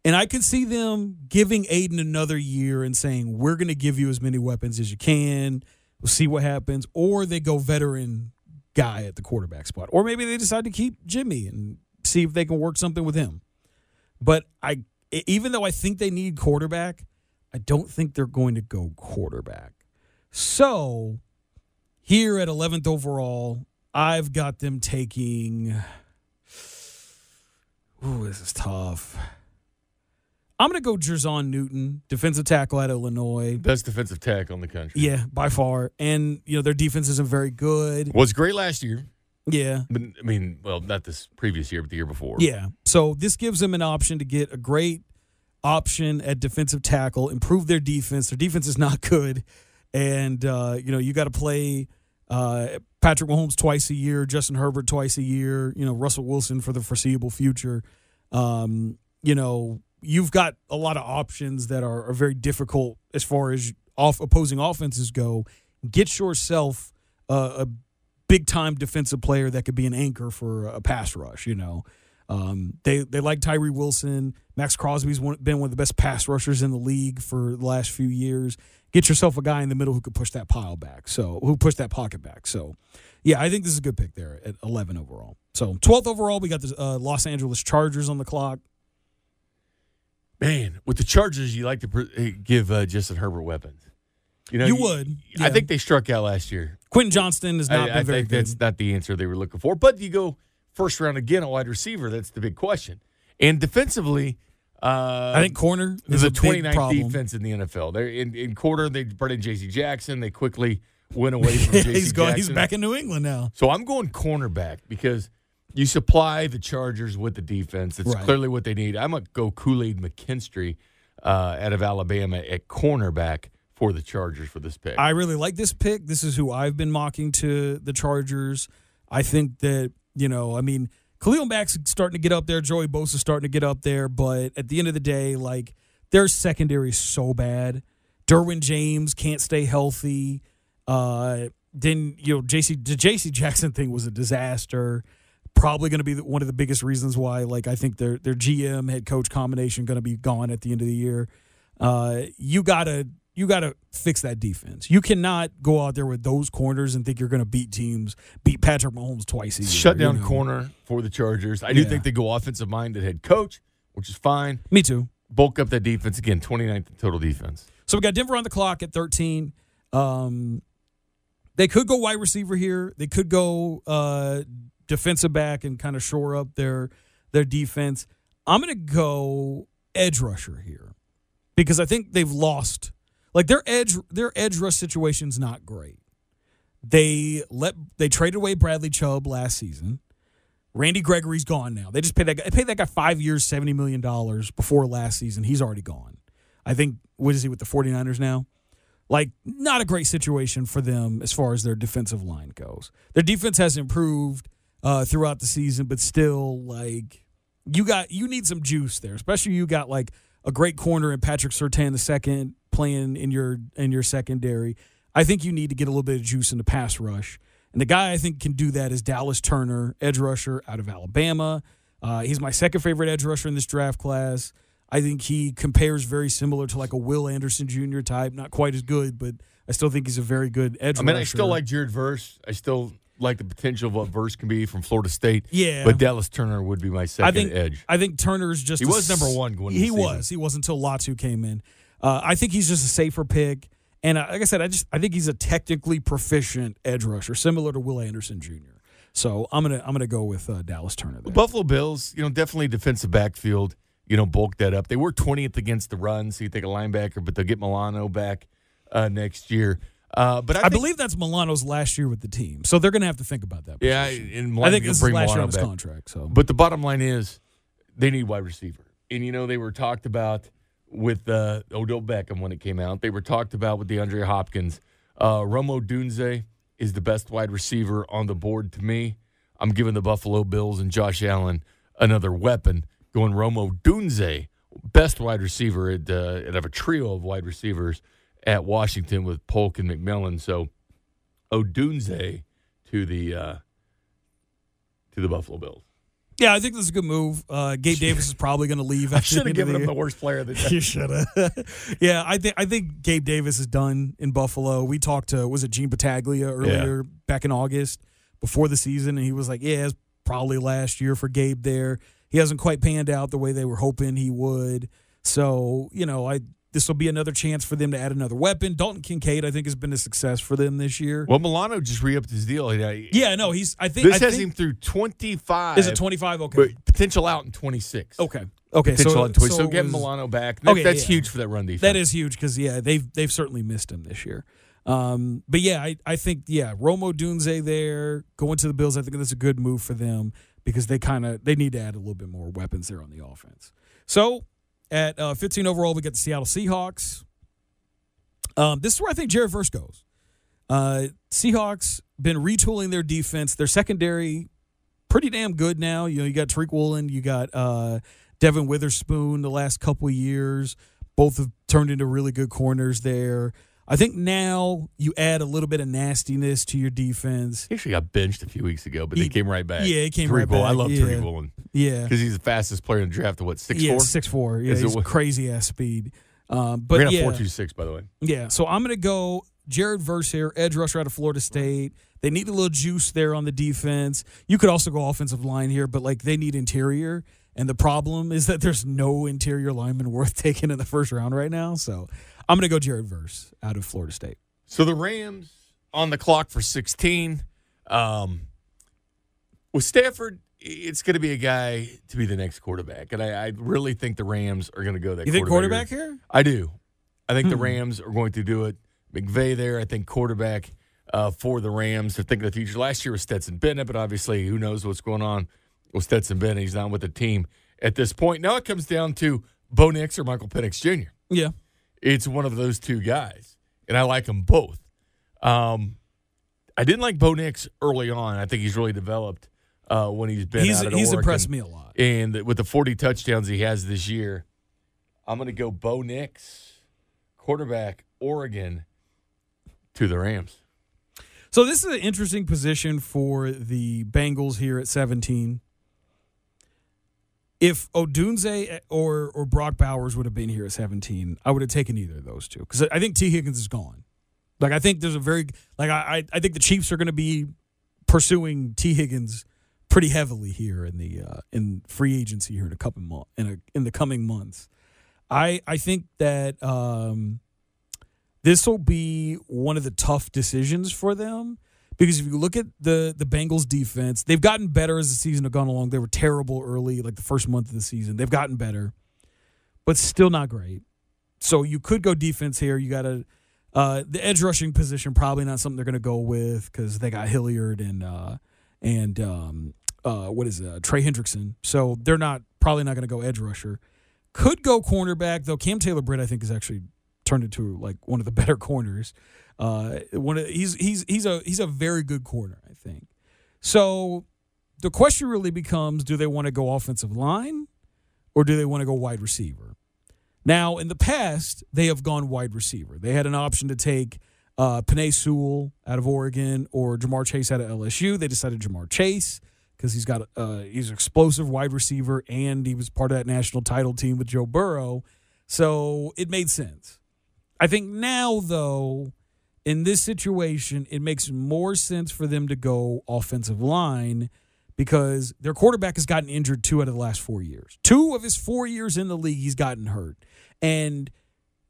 And I could see them giving Aidan another year and saying, we're going to give you as many weapons as you can. We'll see what happens. Or they go veteran guy at the quarterback spot. Or maybe they decide to keep Jimmy and see if they can work something with him. But I, even though I think they need quarterback, I don't think they're going to go quarterback. So here at 11th overall, I've got them taking. Ooh, this is tough. I'm going to go Jer'Zhan Newton, defensive tackle at Illinois. Best defensive tackle in the country. Yeah, by far. And, you know, their defense isn't very good. Was great last year. Yeah. But, I mean, well, not this previous year, but the year before. Yeah. So this gives them an option to get a great option at defensive tackle, improve their defense. Their defense is not good. And, uh, you know, you got to play uh, Patrick Mahomes twice a year, Justin Herbert twice a year, you know, Russell Wilson for the foreseeable future. Um, you know, you've got a lot of options that are, are very difficult as far as off opposing offenses go. Get yourself a big time defensive player that could be an anchor for a pass rush. You know, um, they they like Tyree Wilson. Maxx Crosby's one, been one of the best pass rushers in the league for the last few years. Get yourself a guy in the middle who could push that pile back. So who push that pocket back. So yeah, I think this is a good pick there at 11 overall. So 12th overall, we got the uh, Los Angeles Chargers on the clock. Man, with the Chargers, you like to pr- eh, give uh, Justin Herbert weapons. You know, You would, I think they struck out last year. Quentin Johnston has not I, been I very think good. that's not the answer they were looking for. But you go first round again at wide receiver. That's the big question. And defensively, uh, I think corner is a big 29th problem. defense in the NFL. They're in, in quarter. They brought in J.C. Jackson. They quickly went away [laughs] from J.C. he's going. Jackson. He's back in New England now. So I'm going cornerback because you supply the Chargers with the defense. It's Right. clearly what they need. I'm going to go Kool Aid McKinstry uh, out of Alabama at cornerback for the Chargers for this pick. I really like this pick. This is who I've been mocking to the Chargers. I think that, you know, I mean, Khalil Mack's starting to get up there. Joey Bosa's starting to get up there. But at the end of the day, like, their secondary is so bad. Derwin James can't stay healthy. Uh, then, you know, JC, the JC Jackson [laughs] thing was a disaster. Probably going to be one of the biggest reasons why, like, I think their, their GM head coach combination going to be gone at the end of the year. Uh, you gotta you gotta fix that defense. You cannot go out there with those corners and think you're going to beat teams, beat Patrick Mahomes twice a year. Shut down you know? corner for the Chargers. I do think they go offensive minded head coach, which is fine. Me too. Bulk up that defense again, 29th in total defense. So we got Denver on the clock at 13. Um, they could go wide receiver here. They could go uh, defensive back and kind of shore up their their defense. I'm going to go edge rusher here because I think they've lost. Like their edge their edge rush situation's not great. They let they traded away Bradley Chubb last season. Randy Gregory's gone now. They just paid that guy, they paid that guy five years, seventy million dollars before last season. He's already gone. I think what is he with the 49ers now? Like not a great situation for them as far as their defensive line goes. Their defense has improved uh, throughout the season, but still like you got you need some juice there, especially you got like a great corner in Patrick Surtain the second playing in your in your secondary. I think you need to get a little bit of juice in the pass rush. And the guy I think can do that is Dallas Turner, edge rusher out of Alabama. Uh, he's my second favorite edge rusher in this draft class. I think he compares very similar to like a Will Anderson Jr. type. Not quite as good, but I still think he's a very good edge rusher. I mean, rusher. I still like Jared Verse. I still like the potential of what Verse can be from Florida State. Yeah. But Dallas Turner would be my second I think edge. I think Turner's just He was s- number one going He was. He was until Latu came in. Uh, I think he's just a safer pick. And uh, like I said, I just I think he's a technically proficient edge rusher, similar to Will Anderson Jr. So I'm gonna I'm gonna go with uh, Dallas Turner there. Buffalo Bills, you know, definitely defensive backfield, you know, bulk that up. They were 20th against the run, so you take a linebacker, but they'll get Milano back uh, next year. Uh, but I, I, think, believe that's Milano's last year with the team, so they're gonna have to think about that. yeah, position. and I think this is last year on his back. contract. So But the bottom line is they need wide receiver. And, you know, they were talked about with uh, Odell Beckham when it came out. They were talked about with DeAndre Hopkins. Uh, Rome Odunze is the best wide receiver on the board to me. I'm giving the Buffalo Bills and Josh Allen another weapon, going Rome Odunze, best wide receiver at, uh, of a trio of wide receivers at Washington with Polk and McMillan. So Odunze to the uh, to the Buffalo Bills. Yeah, I think this is a good move. Uh, Gabe Davis is probably gonna leave. [laughs] I should have given him year. the worst player of the [laughs] day. You should have. [laughs] yeah, I think I think Gabe Davis is done in Buffalo. We talked to was it Gene Battaglia earlier back in August before the season, and he was like, "Yeah, it's probably last year for Gabe there. He hasn't quite panned out the way they were hoping he would. So you know, I this will be another chance for them to add another weapon. Dalton Kincaid, I think, has been a success for them this year. Well, Milano just re-upped his deal. Yeah, yeah, no, he's. I think this I has think, him through twenty five. Is it twenty five? Okay. But potential out in twenty six. Okay. Okay. Potential so, out in twenty. So, it get was- Milano back. That- Okay, that's yeah. huge for that run defense. That is huge because yeah, they've they've certainly missed him this year. Um, but yeah, I, I think yeah, Rome Odunze there going to the Bills. I think that's a good move for them because they kind of they need to add a little bit more weapons there on the offense. So at uh, 15 overall, we get the Seattle Seahawks. Um, this is where I think Jared Verse goes. Uh, Seahawks been retooling their defense. Their secondary pretty damn good now. You know, you got Tariq Woolen, you got uh, Devon Witherspoon the last couple years. Both have turned into really good corners there. I think now you add a little bit of nastiness to your defense. He actually got benched a few weeks ago, but He- they came right back. yeah, he came Tariq right Woolen. I back, love yeah. Tariq Woolen Yeah. because he's the fastest player in the draft. At what six yeah, four? six four. Yeah, Is he's crazy ass speed. Um, Ran but a yeah, four two six. By the way, Yeah, so I'm going to go Jared Verse here, edge rusher out of Florida State. They need a little juice there on the defense. You could also go offensive line here, but like they need interior. And the problem is that there's no interior lineman worth [laughs] taking in the first round right now. So I'm going to go Jared Verse out of Florida State. so the Rams on the clock for sixteen. Um, with Stafford, it's going to be a guy to be the next quarterback, and I, I really think the Rams are going to go that. You think quarterback quarterback here? I do. I think the Hmm. Rams are going to do it. McVay there, I think quarterback uh, for the Rams. They're thinking of the future. Last year was Stetson Bennett, but obviously who knows what's going on with Stetson Bennett. He's not with the team at this point. Now it comes down to Bo Nix or Michael Penix Jr. Yeah. It's one of those two guys, and I like them both. Um, I didn't like Bo Nix early on. I think he's really developed uh, when he's been He's he's impressed me a lot. And with the 40 touchdowns he has this year, I'm going to go Bo Nix, quarterback, Oregon, to the Rams. So this is an interesting position for the Bengals here at 17. If Odunze or or Brock Bowers would have been here at 17, I would have taken either of those two because I think Tee Higgins is gone. Like I think there's a very like I I, think the Chiefs are going to be pursuing Tee Higgins pretty heavily here in the uh, in free agency here in a couple in a in the coming months. I I think that um, this will be one of the tough decisions for them because if you look at the the Bengals defense, they've gotten better as the season has gone along. They were terrible early, like the first month of the season. They've gotten better, but still not great. So you could go defense here. You got to uh, the edge rushing position probably not something they're going to go with because they got Hilliard and uh, and um, uh, what is it, uh, Trey Hendrickson. So they're not probably not going to go edge rusher. Could go cornerback though. Cam Taylor Britt, I think, is actually turned into like one of the [laughs] better corners. Uh, one of, he's he's he's a he's a very good corner, I think. So the question really becomes: Do they want to go offensive line, or do they want to go wide receiver? Now, in the past, they have gone wide receiver. They had an option to take uh, Penei Sewell out of Oregon or Ja'Marr Chase out of LSU. They decided Ja'Marr Chase because he's got uh, he's an explosive wide receiver and he was part of that national title team with Joe Burrow, so it made sense. I think now though, in this situation, it makes more sense for them to go offensive line because their quarterback has gotten injured two out of the last four years. Two of his four years in the league, he's gotten hurt, and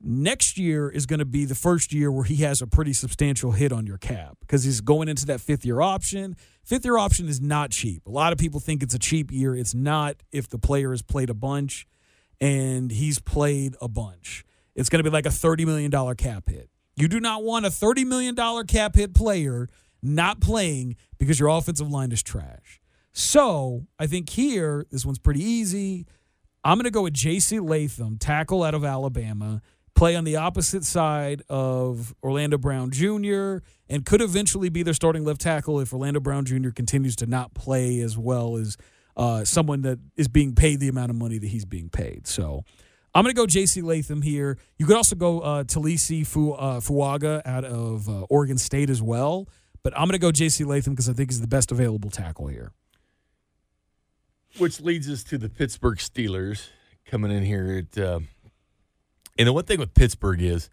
next year is going to be the first year where he has a pretty substantial hit on your cap because he's going into that fifth year option. Fifth year option is not cheap. A lot of people think it's a cheap year. It's not if the player has played a bunch and he's played a bunch. It's going to be like a $30 million cap hit. You do not want a $30 million cap hit player not playing because your offensive line is trash. So I think here, this one's pretty easy. I'm going to go with J.C. Latham, tackle out of Alabama play on the opposite side of Orlando Brown Jr. and could eventually be their starting left tackle if Orlando Brown Jr. continues to not play as well as uh, someone that is being paid the amount of money that he's being paid. So I'm going to go J.C. Latham here. You could also go uh, Taliese Fu, uh, Fuaga out of uh, Oregon State as well. But I'm going to go J.C. Latham because I think he's the best available tackle here. Which leads us to the Pittsburgh Steelers coming in here at uh, and the one thing with Pittsburgh is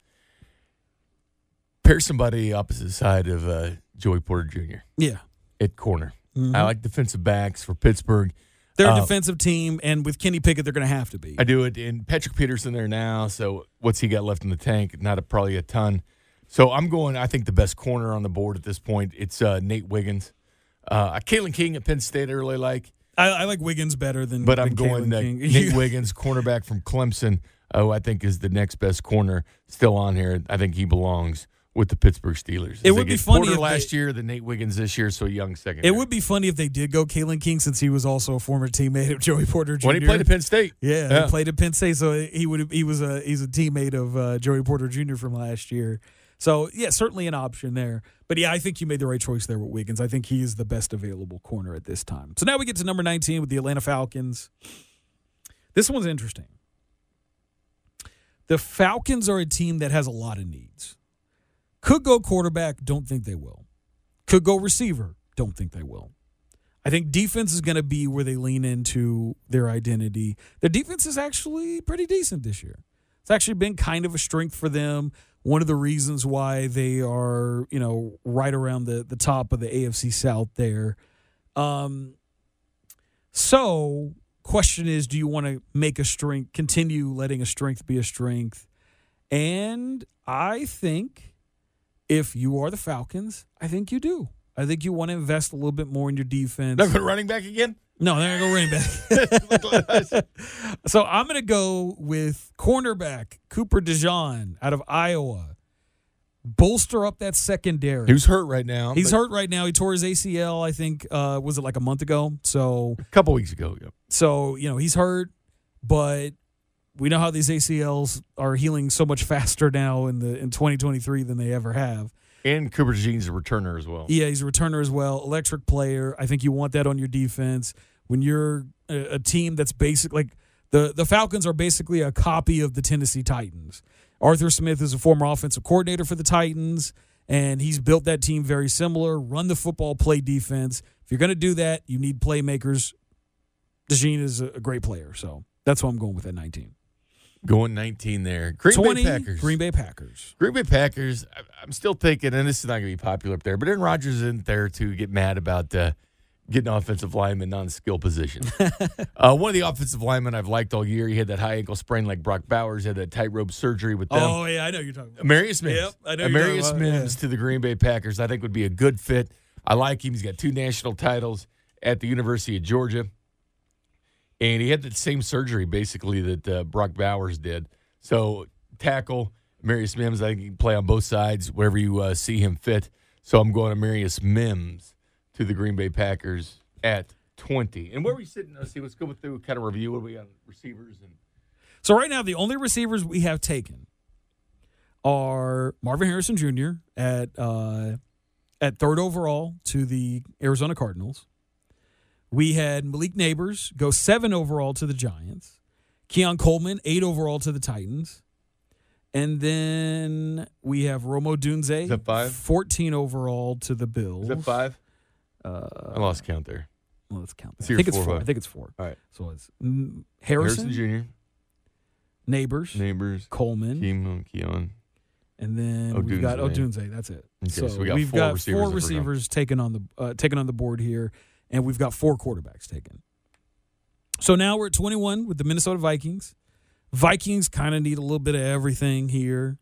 pair somebody opposite side of uh, Joey Porter Jr. Yeah. At corner. Mm-hmm. I like defensive backs for Pittsburgh. They're a uh, defensive team, and with Kenny Pickett, they're going to have to be. I do it. And Patrick Peterson there now. So what's he got left in the tank? Not a, probably a ton. So I'm going. I think the best corner on the board at this point. It's uh, Nate Wiggins. Uh, Kalen King at Penn State. I really like. I, I like Wiggins better than. But than I'm going Nate [laughs] Wiggins, cornerback from Clemson who I think is the next best corner still on here. I think he belongs with the Pittsburgh Steelers. It would be funny Porter last they, year, the Nate Wiggins this year, so young second. It would be funny if they did go Kalen King since he was also a former teammate of Joey Porter Jr. When he played at Penn State, yeah, yeah. he played at Penn State, so he would he was a he's a teammate of uh, Joey Porter Jr. from last year. So yeah, certainly an option there. But yeah, I think you made the right choice there with Wiggins. I think he is the best available corner at this time. So now we get to number 19 with the Atlanta Falcons. This one's interesting. The Falcons are a team that has a lot of needs. Could go quarterback, don't think they will. Could go receiver, don't think they will. I think defense is going to be where they lean into their identity. Their defense is actually pretty decent this year. It's actually been kind of a strength for them. One of the reasons why they are, you know, right around the, the top of the AFC South there. Um, so question is do you want to make a strength continue letting a strength be a strength and i think if you are the falcons i think you do i think you want to invest a little bit more in your defense they're running back again no they're going to go running back [laughs] [laughs] so i'm going to go with cornerback cooper dejean out of iowa bolster up that secondary. He's hurt right now. He's hurt right now. He tore his ACL, I think, uh, was it like a month ago? So a couple weeks ago, yeah. So, you know, he's hurt, but we know how these ACLs are healing so much [laughs] faster now in the in 2023 than they ever have. And Cooper Jean's a returner as well. Yeah, he's a returner as well. Electric player. I think you want that on your defense when you're a, a team that's basic like the the Falcons are basically a copy of the Tennessee Titans. Arthur Smith is a former offensive coordinator for the Titans, and he's built that team very similar. Run the football, play defense. If you're going to do that, you need playmakers. DeJean is a great player, so that's why I'm going with at 19. Going 19 there. Green 20, Bay Packers. Green Bay Packers. Green Bay Packers. I'm still thinking, and this is not going to be popular up there, but Aaron Rodgers isn't there to get mad about uh, getting offensive linemen on skill position. [laughs] uh, one of the offensive linemen I've liked all year, he had that high ankle sprain like Brock Bowers, had that tightrope surgery with them. Oh, yeah, I know you're talking about. Amarius Mims. Yep, I know Amarius Mims yeah. to the Green Bay Packers, I think would be a good fit. I like him. He's got two national titles at the University of Georgia. And he had the same surgery, basically, that uh, Brock Bowers did. So, tackle, Marius Mims, I think he can play on both sides, wherever you uh, see him fit. So, I'm going to Marius Mims to the Green Bay Packers at 20. And where are we sitting? Let's see, let's go through kind of review what we got receivers and So right now, the only receivers we have taken are Marvin Harrison Jr. at uh, at third overall to the Arizona Cardinals. We had Malik Nabers go seven overall to the Giants. Keon Coleman eight overall to the Titans. And then we have Rome Odunze, Is that five? 14 overall to the Bills. Is that five? Uh, I lost count there. well, let's count. Let's That. I hear think it's four, four. I think it's four. All right. So it's Harrison, Harrison Jr., Nabers, Nabers, Coleman, Keon, Keon. and then we've got Odunze. Odunze. That's it. Okay, so, so we got we've four got receivers four in the first round. receivers taken on the uh, taken on the board here, and we've got four quarterbacks taken. So now we're at 21 with the Minnesota Vikings. Vikings kind of need a little bit of everything here.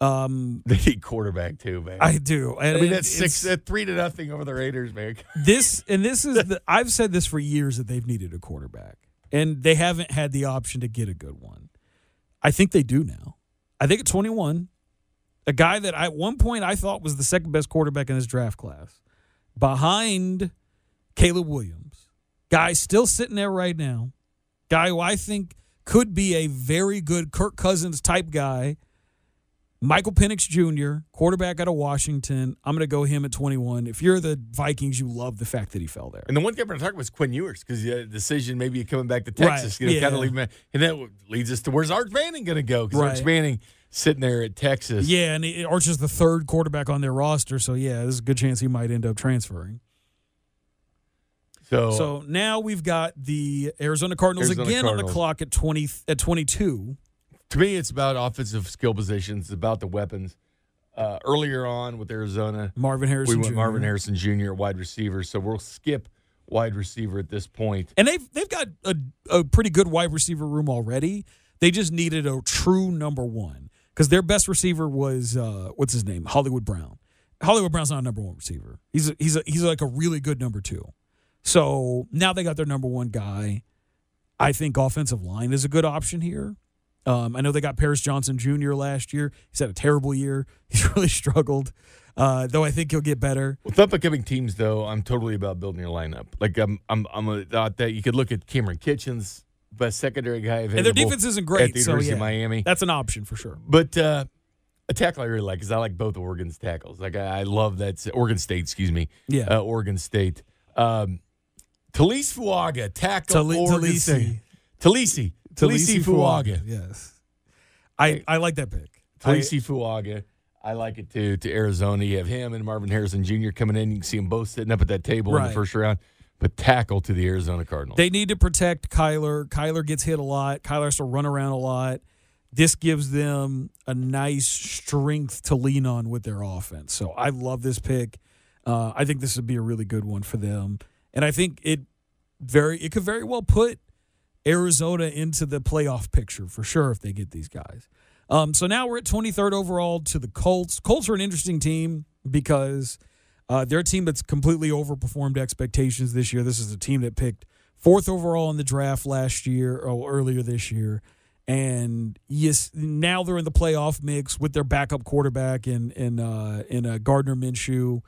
Um, [laughs] They need quarterback too, man. I do. I mean, that's six, it's- that's three to nothing over the Raiders, man. [laughs] this and this is the I've said this for years that they've needed a quarterback and they haven't had the option to get a good one. I think they do now. I think at 21, a guy that I, at one point I thought was the second best quarterback in this draft class, behind Caleb Williams, guy still sitting there right now, guy who I think could be a very good Kirk Cousins type guy. Michael Penix Jr., quarterback out of Washington. I'm going to go him at 21. If you're the Vikings, you love the fact that he fell there. And the one guy going to talk about is Quinn Ewers because the decision maybe coming back to Right, Texas, you know, yeah. kind of leave him. And that leads us to where's Arch Manning going to go? Because Arch Manning sitting there at Texas. Yeah, and Arch is the third quarterback on their roster, so yeah, there's a good chance he might end up transferring. So, So now we've got the Arizona Cardinals Arizona again on the clock at 20 at 22. to me, it's about offensive skill positions, it's about the weapons. Uh, earlier on with Arizona, Marvin Harrison. we went Jr. Marvin Harrison Jr. at wide receiver. So we'll skip wide receiver at this point. And they've they've got a, a pretty good wide receiver room already. They just needed a true number one because their best receiver was uh, what's his name, Hollywood Brown. Hollywood Brown's not a number one receiver. He's a, he's a, he's like a really good number two. So now they got their number one guy. I think offensive line is a good option here. Um, I know they got Paris Johnson Jr. last year. He's had a terrible year. [laughs] He's really struggled, uh, though I think he'll get better. With up and coming teams, though, I'm totally about building your lineup. Like I'm, I'm, I'm a thought that you could look at Cameron Kinchens, best secondary guy available. And their defense isn't great, at the so University yeah, of Miami. that's an option for sure. But uh, a tackle I really like because I like both Oregon's tackles. Like I, I love that Oregon State, excuse me, Yeah. uh, Oregon State. Um, Taliese Fuaga, tackle Tali- Oregon Taliese. State. Taliese, Taliese Fuaga, Yes. I, I like that pick. Taliese Fuaga. I like it too. To Arizona, you have him and Marvin Harrison Jr. coming in. You can see them both sitting up at that table in Right. the first round. But tackle to the Arizona Cardinals. they need to protect Kyler. Kyler gets hit a lot. Kyler has to run around a lot. This gives them a nice strength to lean on with their offense. So I love this pick. Uh, I think this would be a really good one for them, and I think it very it could very well put Arizona into the playoff picture for sure if they get these guys. Um, so now we're at 23rd overall to the Colts. Colts are an interesting team because uh, they're a team that's completely overperformed expectations this year. This is a team that picked fourth overall in the draft last year or earlier this year. And yes, now they're in the playoff mix with their backup quarterback in in uh, in uh, Gardner Minshew.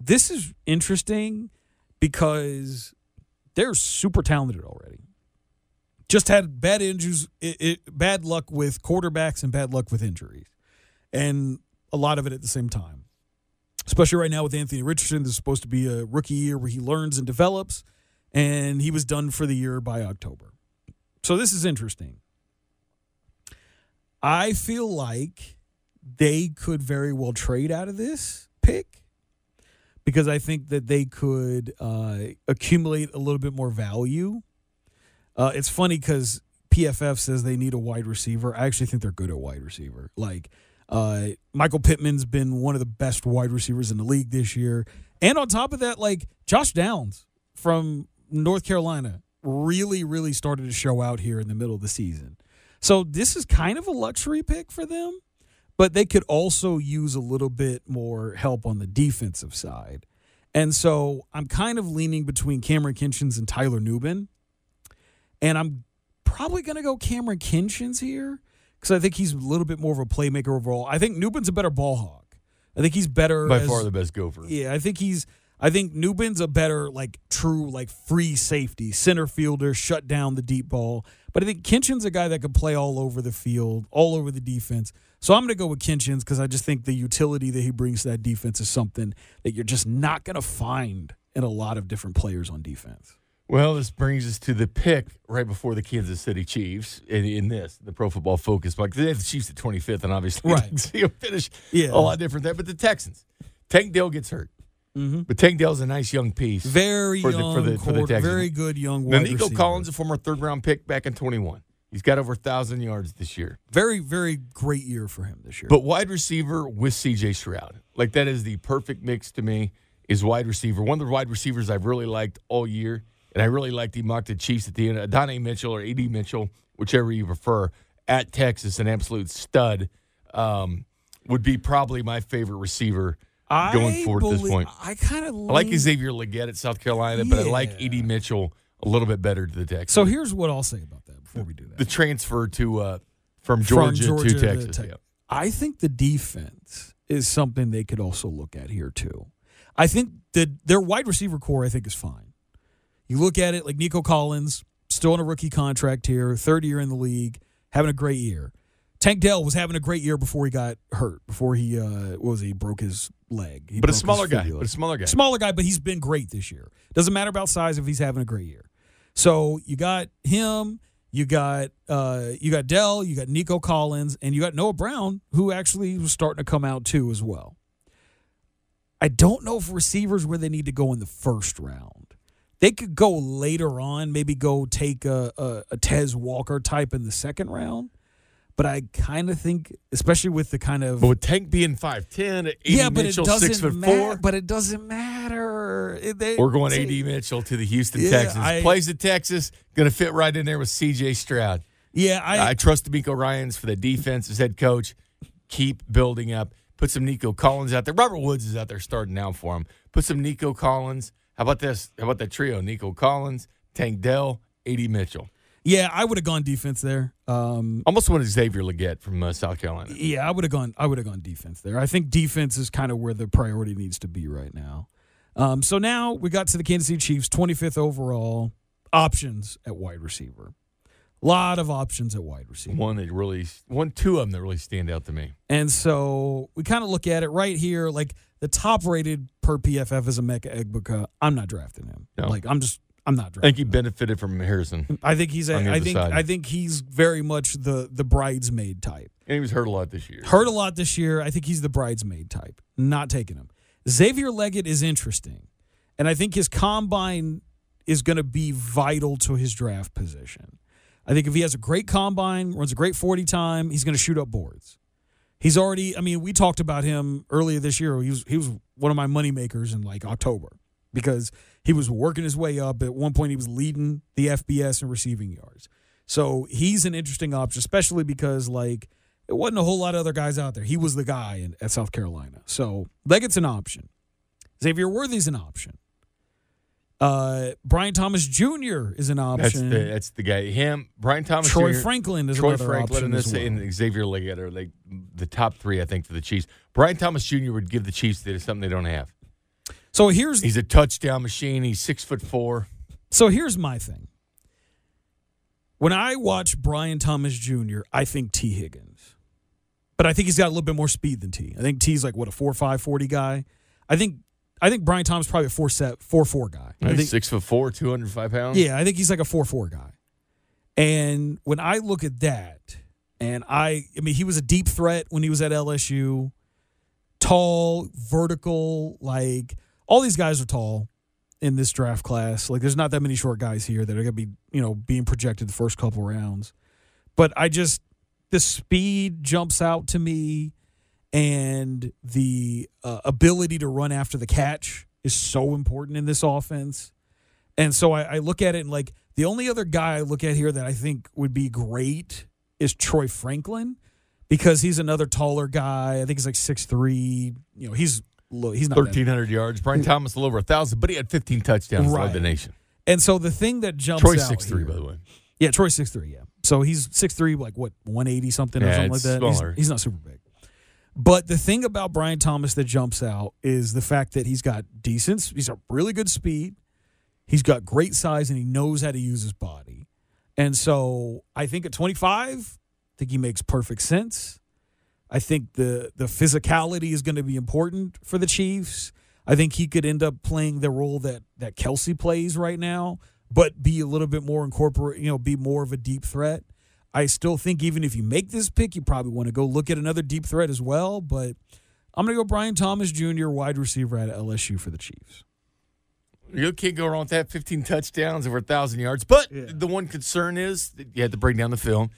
This is interesting because they're super talented already. Just had bad injuries, it, it, bad luck with quarterbacks and bad luck with injuries, and a lot of it at the same time. Especially right now with Anthony Richardson, this is supposed to be a rookie year where he learns and develops, and he was done for the year by October. So this is interesting. I feel like they could very well trade out of this pick because I think that they could uh, accumulate a little bit more value. Uh, it's funny because PFF says they need a wide receiver. I actually think they're good at wide receiver. Like uh, Michael Pittman's been one of the best wide receivers in the league this year, and on top of that, like Josh Downs from North Carolina really, really started to show out here in the middle of the season. So this is kind of a luxury pick for them, but they could also use a little bit more help on the defensive side. And so I'm kind of leaning between Cameron Kinchens and Tyler Nubin. And I'm probably going to go Cameron Kinchens here because I think he's a little bit more of a playmaker overall. I think Nubin's a better ball hawk. I think he's better by as- far the best gopher. yeah, I think he's I think Nubin's a better, like, true, like, free safety, center fielder, shut down the deep ball. But I think Kinchens a guy that could play all over the field, all over the defense. So I'm going to go with Kinchens because I just think the utility that he brings to that defense is something that you're just not going to find in a lot of different players on defense. Well, this brings us to the pick right before the Kansas City Chiefs in, in this, the Pro Football Focus. Because they have the Chiefs at 25th, and obviously Right. [laughs] see them finish Yeah. a lot different there. But the Texans, Tank Dell gets hurt. Mm-hmm. But Tank Dell's a nice young piece. Very For the- young, for the- for the Texans. very good young wide Nico receiver. Collins, a former third round pick back in 21. He's got over 1,000 yards this year. Very, very great year for him this year. But wide receiver with CJ Stroud. Like that is the perfect mix to me is wide receiver. One of the wide receivers I've really liked all year, and I really liked he mocked the Chiefs at the end. Adonai Mitchell or AD Mitchell, whichever you prefer, at Texas, an absolute stud. Um, would be probably my favorite receiver going I forward at this point. I kind of like Xavier Legette at South Carolina, but I like Yeah. AD Mitchell a little bit better to the Texans. So here's what I'll say about that before we do that. the transfer to uh, from From Georgia, Georgia to to Texas. Tex- yeah. I think the defense is something they could also look at here too. I think that their wide receiver core, I think, is fine. You look at it like Nico Collins, still on a rookie contract here, third year in the league, having a great year. Tank Dell was having a great year before he got hurt, before he uh, what was he he broke his leg. He But a smaller guy. But a smaller guy. Smaller guy, but he's been great this year. Doesn't matter about size if he's having a great year. So you got him, you got uh, you got Dell, you got Nico Collins, and you got Noah Brown, who actually was starting to come out too as well. I don't know if receivers where they need to go in the first round. They could go later on, maybe go take a, a, a Tez Walker type in the second round. But I kind of think, especially with the kind of But with Tank being 5'10", yeah, but Mitchell it doesn't six foot matter. But it doesn't matter. It- they- we're going AD Mitchell to the Houston Yeah, Texans. I- Plays at Texas, going to fit right in there with C.J. Stroud. Yeah, I, I, trust DeMeco Ryans for the defense as head coach. Keep building up. Put some Nico Collins out there. Robert Woods is out there starting now for him. Put some Nico Collins. How about this? How about that trio? Nico Collins, Tank Dell, A.D. Mitchell. Yeah, I would have gone defense there. Um, Almost wanted Xavier Legette from uh, South Carolina. yeah, I would have gone. I would have gone defense there. I think defense is kind of where the priority needs to be right now. Um, so now we got to the Kansas City Chiefs, 25th overall options at wide receiver. A Lot of options at wide receiver. One that really, one, two of them that really stand out to me. And so we kind of look at it right here, like the top rated per PFF is Emeka Egbuka. I'm not drafting him. No. Like I'm just I'm not I think he benefited from Harrison, I think he's a, I think side. I think he's very much the the bridesmaid type. and he was hurt a lot this year. Hurt a lot this year. I think he's the bridesmaid type. Not taking him. Xavier Legette is interesting, and I think his combine is going to be vital to his draft position. I think if he has a great combine, runs a great forty time, he's going to shoot up boards. He's already. I mean, we talked about him earlier this year. He was he was one of my money makers in like October because he was working his way up. At one point, he was leading the FBS in receiving yards. So he's an interesting option, especially because like it wasn't a whole lot of other guys out there. He was the guy in, at South Carolina. So Legette's an option. Xavier Worthy's an option. Uh, Brian Thomas Jr. is an That's option. the that's the guy. Him, Brian Thomas, Troy Jr., Franklin is Troy another Franklin, option and, this, well. and Xavier Leggett are like the top three, I think, for the Chiefs. Brian Thomas Jr. would give the Chiefs something they don't have. So here's He's a touchdown machine. He's six foot four. So here's my thing. When I watch Brian Thomas Jr., I think Tee Higgins. But I think he's got a little bit more speed than T. I think Tee's like what a 4'5", 40 guy. I think I think Brian Thomas is probably a 4 set, 4'4 guy. I think, six foot four, two hundred five pounds. yeah, I think he's like a four four guy. And when I look at that, and I I mean he was a deep threat when he was at LSU. Tall, vertical, like all these guys are tall in this draft class. Like there's not that many short guys here that are gonna be, you know, being projected the first couple rounds. But I just the speed jumps out to me and the uh, ability to run after the catch is so important in this offense. And so I, I look at it and like the only other guy I look at here that I think would be great is Troy Franklin because he's another taller guy. I think he's like six three. You know, he's low, he's not thirteen hundred yards. Brian Thomas a little over a thousand, but he had fifteen touchdowns. Led Right. the nation. And so the thing that jumps Troy's out six three, by the way. Yeah, Troy's six three. Yeah, so he's six three, like what one eighty something or Yeah, something like that. He's- He's, not super big. But the thing about Brian Thomas that jumps out is the fact that he's got decent, he's got really good speed, he's got great size, and he knows how to use his body. And so I think at 25, I think he makes perfect sense. I think the the physicality is going to be important for the Chiefs. I think he could end up playing the role that that Kelce plays right now, but be a little bit more incorporate, you know, be more of a deep threat. I still think even if you make this pick, you probably want to go look at another deep threat as well. But I'm going to go Brian Thomas Jr., wide receiver at LSU for the Chiefs. You can't go wrong with that. 15 touchdowns over 1,000 yards. But yeah. the one concern is that you had to break down the film,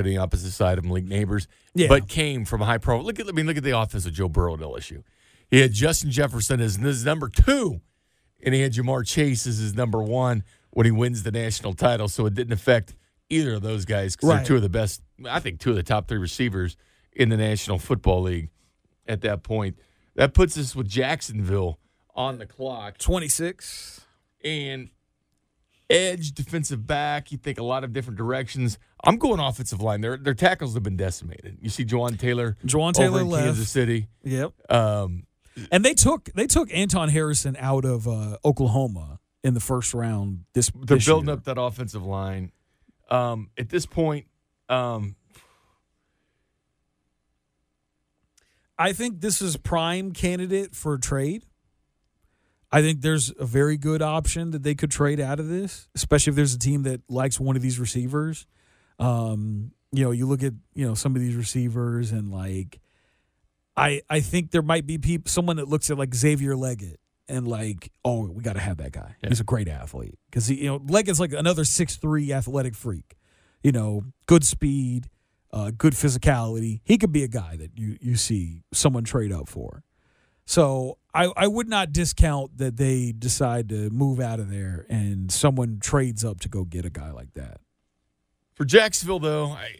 the opposite side of Malik Nabers, yeah. but came from a high pro. Look at, I mean, look at the offense of Joe Burrow at LSU. He had Justin Jefferson as his number two, and he had Ja'Marr Chase as his number one when he wins the national title. So it didn't affect either of those guys because right. they're two of the best. I think two of the top three receivers in the National Football League at that point. That puts us with Jacksonville on the clock. 26. And edge, defensive back. You think a lot of different directions. I'm going offensive line. Their their tackles have been decimated. You see Jawaan Taylor. Jawaan Taylor left. Kansas City. Yep. Um, and they took they took Anton Harrison out of uh, Oklahoma in the first round. This they're this building year. up that offensive line. Um, at this point, um, I think this is prime candidate for a trade. I think there's a very good option that they could trade out of this, especially if there's a team that likes one of these receivers. Um, you know, you look at you know some of these receivers and like, I I think there might be people someone that looks at like Xavier Legette and like, oh, we got to have that guy. Yeah. He's a great athlete because he, you know, Legette's like another six three athletic freak. You know, good speed, uh, good physicality. He could be a guy that you you see someone trade up for. So I, I would not discount that they decide to move out of there and someone trades up to go get a guy like that. For Jacksonville, though, I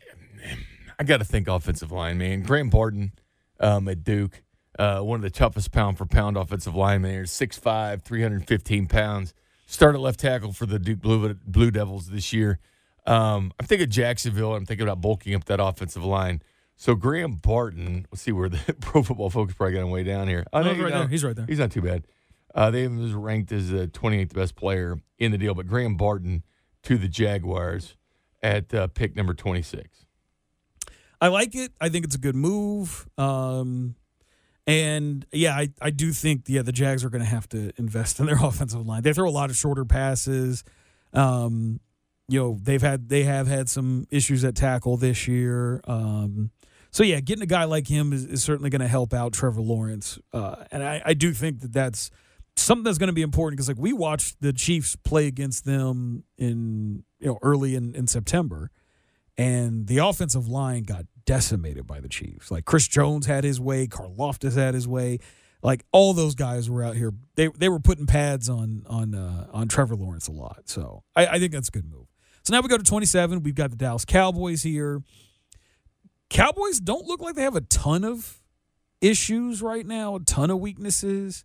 I got to think offensive line, man. Graham Barton um, at Duke uh, one of the toughest pound for pound offensive linemen here, 6'5, 315 pounds. Started left tackle for the Duke Blue, Blue Devils this year. Um, I'm thinking Jacksonville. I'm thinking about bulking up that offensive line. So Graham Barton, let's see where the [laughs] Pro Football Focus probably got him way down here. Oh, no, he's right there. He's right there. He's not too bad. Uh, they was ranked as the 28th best player in the deal, but Graham Barton to the Jaguars at uh, pick number 26. I like it. I think it's a good move. Um, and yeah, I, I do think yeah the Jags are going to have to invest in their [laughs] offensive line. They throw a lot of shorter passes. Um, you know they've had they have had some issues at tackle this year. Um, so yeah, getting a guy like him is, is certainly going to help out Trevor Lawrence. Uh, and I, I do think that that's something that's going to be important because like we watched the Chiefs play against them in you know early in, in September, and the offensive line got decimated by the Chiefs. Like Chris Jones had his way, Karlaftis had his way. Like all those guys were out here. They they were putting pads on on uh, on Trevor Lawrence a lot. So I, I think that's a good move. So now we go to 27. We've got the Dallas Cowboys here. Cowboys don't look like they have a ton of issues right now, a ton of weaknesses.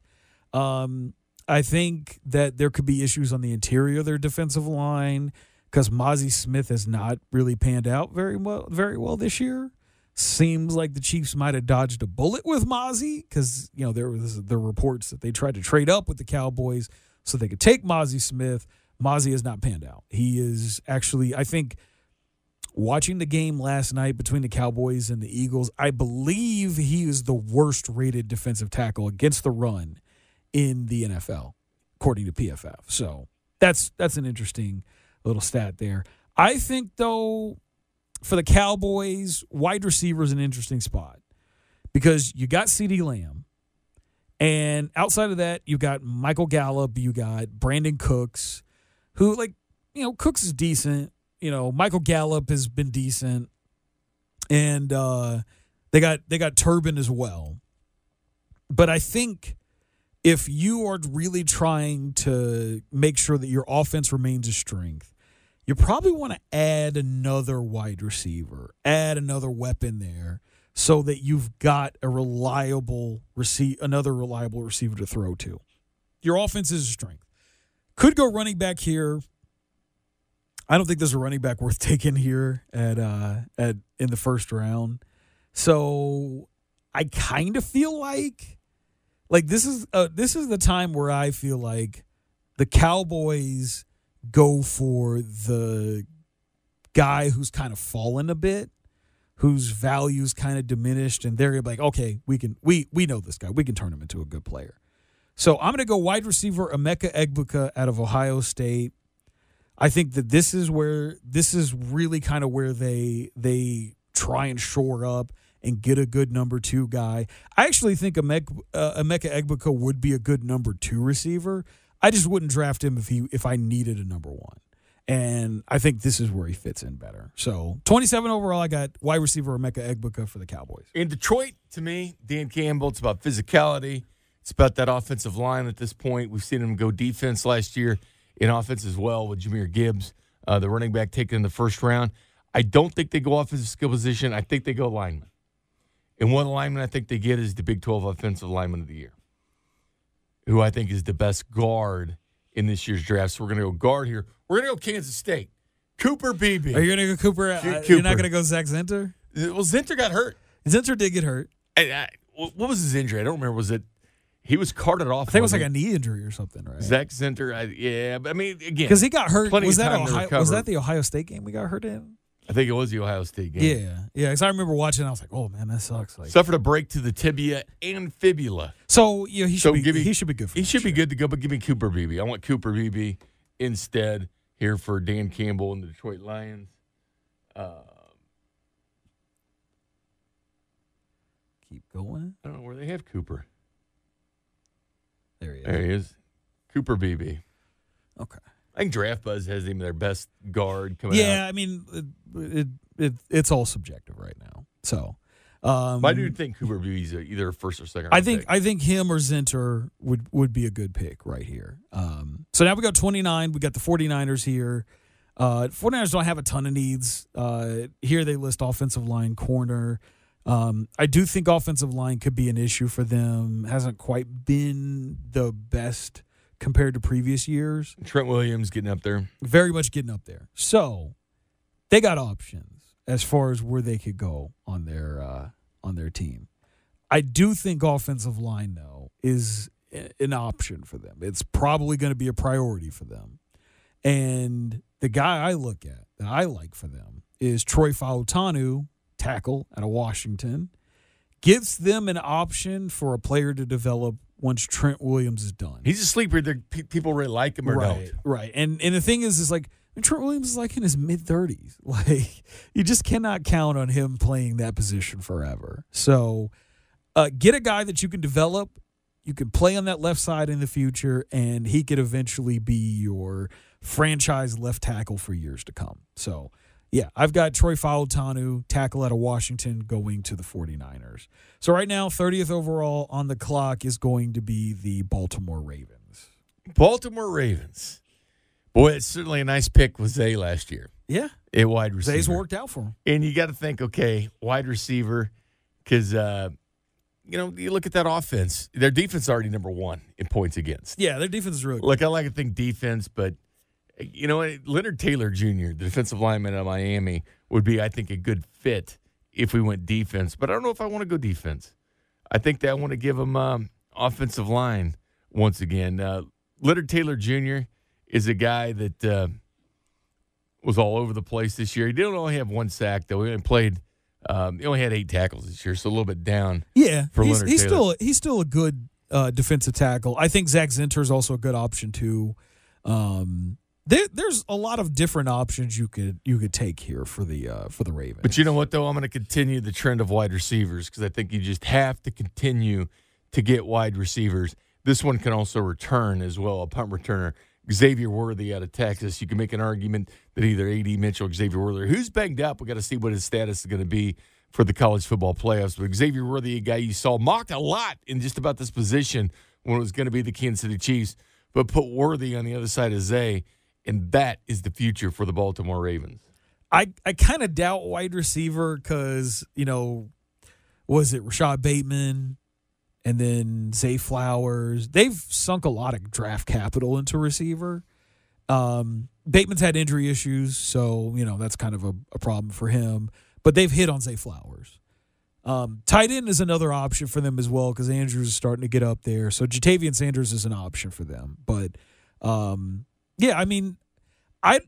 Um, I think that there could be issues on the interior of their defensive line because Mazi Smith has not really panned out very well, very well this year. Seems like the Chiefs might have dodged a bullet with Mazi because you know there was the reports that they tried to trade up with the Cowboys so they could take Mazi Smith. Mazi has not panned out. He is actually, I think, watching the game last night between the Cowboys and the Eagles. I believe he is the worst rated defensive tackle against the run in the NFL, according to PFF. So that's that's an interesting little stat there. I think though for the Cowboys, wide receiver is an interesting spot because you got CeeDee Lamb. And outside of that, you got Michael Gallup, you got Brandin Cooks, who like, you know, Cooks is decent. You know, Michael Gallup has been decent. And uh they got they got Turbin as well. But I think if you are really trying to make sure that your offense remains a strength, you probably want to add another wide receiver, add another weapon there so that you've got a reliable receive another reliable receiver to throw to. Your offense is a strength. Could go running back here. I don't think there's a running back worth [laughs] taking here at uh at in the first round. So I kind of feel like like this is uh, this is the time where I feel like the Cowboys go for the guy who's kind of fallen a bit, whose value's kind of diminished, and they're like, okay, we can we we know this guy, we can turn him into a good player. So I'm going to go wide receiver Emeka Egbuka out of Ohio State. I think that this is where this is really kind of where they they try and shore up and get a good number two guy. I actually think uh, Emeka Egbuka would be a good number two receiver. I just wouldn't draft him if he if I needed a number one. And I think this is where he fits in better. So 27 overall, I got wide receiver Emeka Egbuka for the Cowboys. In Detroit, to me, Dan Campbell, it's about physicality. It's about that offensive line at this point. We've seen him go defense last year in offense as well with Jahmyr Gibbs, uh, the running back taken in the first round. I don't think they go offensive skill position. I think they go lineman. And one lineman I think they get is the Big 12 Offensive Lineman of the Year, who I think is the best guard in this year's draft. So we're going to go guard here. We're going to go Kansas State. Cooper Beebe. Are you going to go Cooper? Uh, Cooper. You're not going to go Zak Zinter? Well, Zinter got hurt. Zinter did get hurt. I, I, what was his injury? I don't remember. Was it he was carted off? I think it was like a knee injury or something, right? Zak Zinter. I, yeah, but I mean, again, Because he got hurt. Was that Ohio, was that the Ohio State game we got hurt in? I think it was the Ohio State game. Yeah, yeah. Because I remember watching. I was like, "Oh man, that sucks." Like, Suffered a break to the tibia and fibula. so yeah, he should So be. give me- he should be good. For He should be good to go, but give me Cooper Beebe. I want Cooper Beebe instead here for Dan Campbell and the Detroit Lions. Uh, Keep going. I don't know where they have Cooper. There he is. There he is. Cooper Beebe. Okay. I think Draft Buzz has him their best guard coming Yeah, out. I mean, it, it, it it's all subjective right now. So, um, But I do think Cooper Beebe's either first or second. I think pick. I think him or Zinter would would be a good pick right here. Um, so now we got 29. We got the 49ers here. Uh, 49ers don't have a ton of needs. Uh, here they list offensive line, corner. Um, I do think offensive line could be an issue for them. Hasn't quite been the best compared to previous years. Trent Williams getting up there. Very much getting up there. So they got options as far as where they could go on their uh, on their team. I do think offensive line though is an option for them. It's probably going to be a priority for them. And the guy I look at that I like for them is Troy Fautanu, tackle out of Washington. Gives them an option for a player to develop once Trent Williams is done. He's a sleeper. Pe- People really like him or right, don't. right. And and the thing is, is like Trent Williams is like in his mid thirties. [laughs] Like you just cannot count on him playing that position forever. So uh, get a guy that you can develop. You can play on that left side in the future, and he could eventually be your franchise left tackle for years to come. So, yeah, I've got Troy Fautanu, tackle out of Washington, going to the 49ers. So, right now, 30th overall on the clock is going to be the Baltimore Ravens. Baltimore Ravens. Boy, it's certainly a nice pick with Zay last year. Yeah, A wide receiver. Zay's worked out for him. And you got to think, okay, wide receiver, because uh, you know you look at that offense. Their defense is already number one in points against. Yeah, their defense is really good. Look, I like to think defense, but you know? Leonard Taylor Jr., the defensive lineman at Miami, would be, I think, a good fit if we went defense. But I don't know if I want to go defense. I think that I want to give him um, offensive line once again. Uh, Leonard Taylor Jr. is a guy that uh, was all over the place this year. He didn't only have one sack though. He only played. Um, he only had eight tackles this year, so a little bit down. Yeah, for he's, Leonard he's Taylor. still he's still a good uh, defensive tackle. I think Zak Zinter is also a good option too. Um, there, there's a lot of different options you could you could take here for the uh, for the Ravens. But you know what, though? I'm going to continue the trend of wide receivers because I think you just have to continue to get wide receivers. This one can also return as well, a punt returner. Xavier Worthy out of Texas. You can make an argument that either AD Mitchell or Xavier Worthy, who's banged up, we got to see what his status is going to be for the college football playoffs. But Xavier Worthy, a guy you saw mocked a lot in just about this position when it was going to be the Kansas City Chiefs, but put Worthy on the other side of Zay, and that is the future for the Baltimore Ravens. I I kind of doubt wide receiver because you know was it Rashod Bateman and then Zay Flowers. They've sunk a lot of draft capital into receiver. Um, Bateman's had injury issues, so you know that's kind of a, a problem for him. But they've hit on Zay Flowers. Um, tight end is another option for them as well because Andrews is starting to get up there. So Ja'Tavion Sanders is an option for them. But um, yeah, I mean, I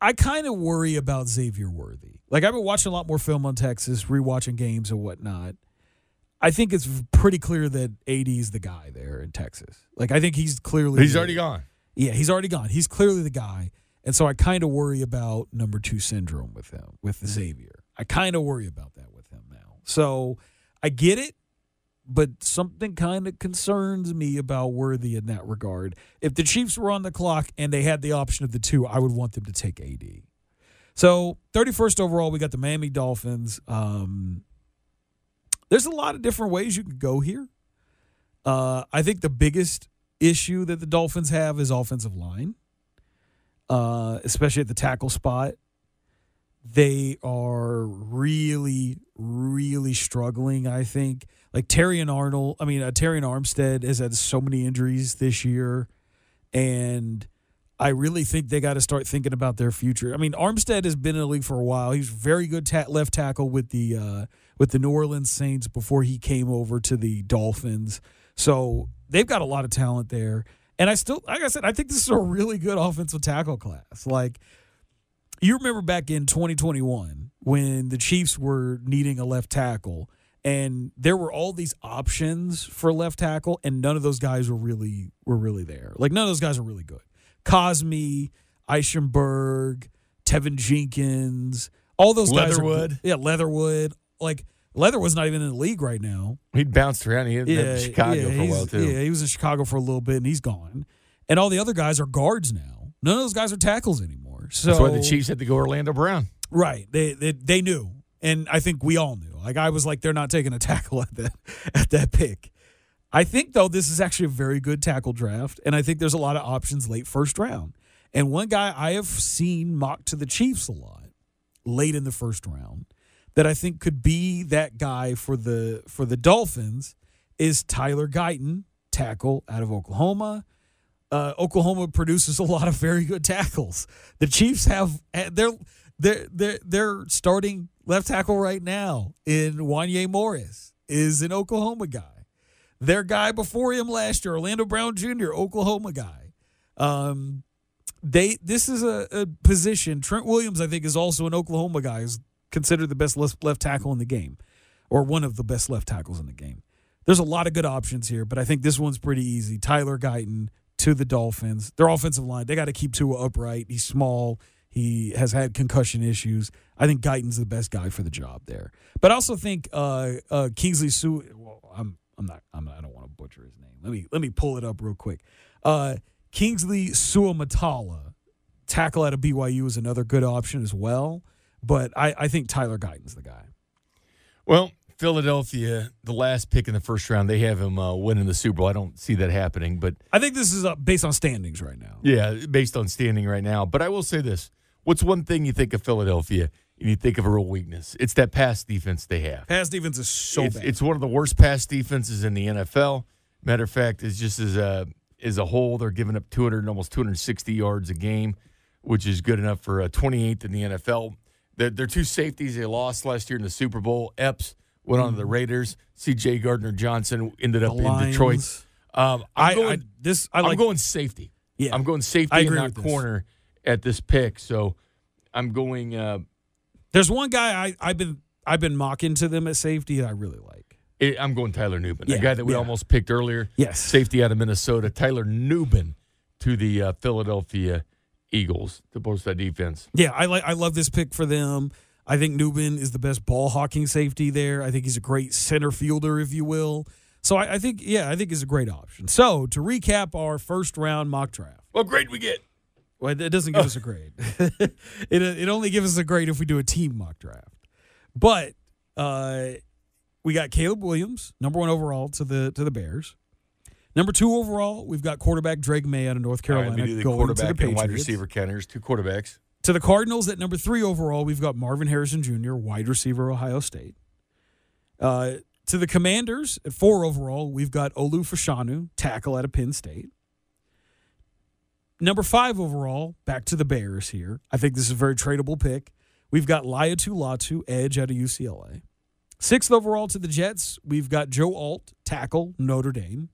I kind of worry about Xavier Worthy. Like I've been watching a lot more film on Texas, rewatching games and whatnot. I think it's pretty clear that AD is the guy there in Texas. Like I think he's clearly He's the- already gone. Yeah, he's already gone. He's clearly the guy. And so I kind of worry about number two syndrome with him, with mm-hmm. Xavier. I kind of worry about that with him now. So I get it, but something kind of concerns me about Worthy in that regard. If the Chiefs were on the clock and they had the option of the two, I would want them to take AD. So 31st overall, we got the Miami Dolphins. Um, there's a lot of different ways you can go here. Uh, I think the biggest issue that the Dolphins have is offensive line, uh, especially at the tackle spot. They are really, really struggling. I think like Terry and Arnold. I mean, uh, Terron Armstead has had so many injuries this year, and I really think they got to start thinking about their future. I mean, Armstead has been in the league for a while. He's very good ta- left tackle with the uh, with the New Orleans Saints before he came over to the Dolphins. So they've got a lot of talent there. And I still, like I said, I think this is a really good offensive tackle class. Like, you remember back in 2021 when the Chiefs were needing a left tackle, and there were all these options for left tackle, and none of those guys were really were really there. Like none of those guys are really good. Cosmi, Eichenberg, Teven Jenkins, all those guys. Leatherwood. yeah, Leatherwood. Like Leatherwood's not even in the league right now. He'd bounced around. He had been in Chicago yeah, for a while too. Yeah, he was in Chicago for a little bit, and he's gone. And all the other guys are guards now. None of those guys are tackles anymore. So That's why the Chiefs had to go Orlando Brown. right? They, they they knew, and I think we all knew. Like I was like, they're not taking a tackle at that [laughs] at that pick. I think though this is actually a very good tackle draft, and I think there's a lot of options late first round. And one guy I have seen mocked to the Chiefs a lot late in the first round that I think could be that guy for the for the Dolphins is Tyler Guyton, tackle out of Oklahoma. Uh, Oklahoma produces a lot of very good tackles. The Chiefs have they're they're they're, they're starting left tackle right now in Wanya Morris is an Oklahoma guy. Their guy before him last year, Orlando Brown Jr., Oklahoma guy. Um, they this is a, a position. Trent Williams, I think, is also an Oklahoma guy. Is considered the best left, left tackle in the game, or one of the best left tackles in the game. There's a lot of good options here, but I think this one's pretty easy. Tyler Guyton to the Dolphins. Their offensive line, they got to keep Tua upright. He's small. He has had concussion issues. I think Guyton's the best guy for the job there. But I also think uh, uh, Kingsley Sue. Well, I'm I'm not I'm not, I don't want to butcher his name. Let me let me pull it up real quick. Uh, Kingsley Suamataia, tackle out of BYU is another good option as well. But I, I think Tyler Guyton's the guy. Well, Philadelphia, the last pick in the first round, they have him uh, winning the Super Bowl. I don't see that happening, but I think this is uh, based on standings right now. yeah, based on standing right now. But I will say this: what's one thing you think of Philadelphia and you think of a real weakness? It's that pass defense they have. Pass defense is so it's, bad. it's one of the worst pass defenses in the NFL. Matter of fact, it's just as a as a whole, they're giving up 200, almost 260 yards a game, which is good enough for uh, 28th in the NFL. Their, their two safeties they lost last year in the Super Bowl. Epps went on to the Raiders. C.J. Gardner Johnson ended up Mm. The in Detroit. Um, I, I'm going, I this I I like am going safety. Yeah. I'm going safety I in that corner at this pick. So I'm going. Uh, There's one guy I, I've been I've been mocking to them at safety that I really like. it, I'm going Tyler Nubin, Yeah, a guy that we yeah. almost picked earlier. Yes. safety out of Minnesota, Tyler Nubin to the uh, Philadelphia Eagles to boost that defense. Yeah, I like I love this pick for them. I think Nubin is the best ball hawking safety there. I think he's a great center fielder, if you will. So I, I think yeah, I think he's a great option. So to recap our first round mock draft. Well, great we get. Well, it doesn't give us a grade. [laughs] it it only gives us a grade if we do a team mock draft. But uh, we got Caleb Williams, number one overall to the to the Bears. Number two overall, we've got quarterback Drake Maye out of North Carolina let me do the to the quarterback and wide receiver counters. Two quarterbacks. To the Cardinals at number three overall, we've got Marvin Harrison Jr., wide receiver, Ohio State. Uh, to the Commanders at four overall, we've got Olu Fashanu, tackle out of Penn State. Number five overall, back to the Bears here. I think this is a very tradable pick. We've got Laiatu Latu, edge out of UCLA. Sixth overall to the Jets, we've got Joe Alt, tackle, Notre Dame.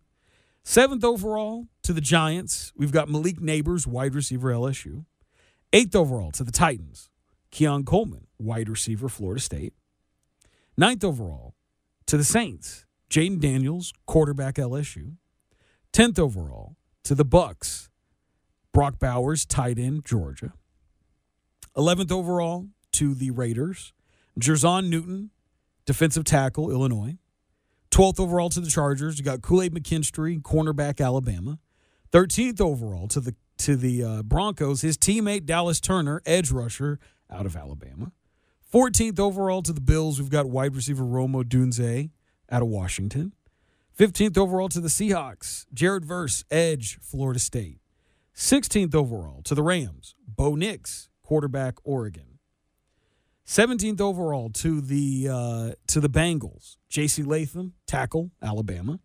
Seventh overall to the Giants, we've got Malik Nabers, wide receiver, LSU. Eighth overall to the Titans, Keon Coleman, wide receiver, Florida State. Ninth overall to the Saints, Jayden Daniels, quarterback, LSU. Tenth overall to the Bucks, Brock Bowers, tight end, Georgia. Eleventh overall to the Raiders, Jer'Zhan Newton, defensive tackle, Illinois. 12th overall to the Chargers, you got Kool Aid McKinstry, cornerback, Alabama. 13th overall to the to the uh, Broncos, his teammate Dallas Turner, edge rusher, out of Alabama. 14th overall to the Bills, we've got wide receiver Rome Odunze out of Washington. 15th overall to the Seahawks, Jared Verse, edge, Florida State. 16th overall to the Rams, Bo Nix, quarterback, Oregon. 17th overall to the uh, to the Bengals, J.C. Latham, tackle, Alabama.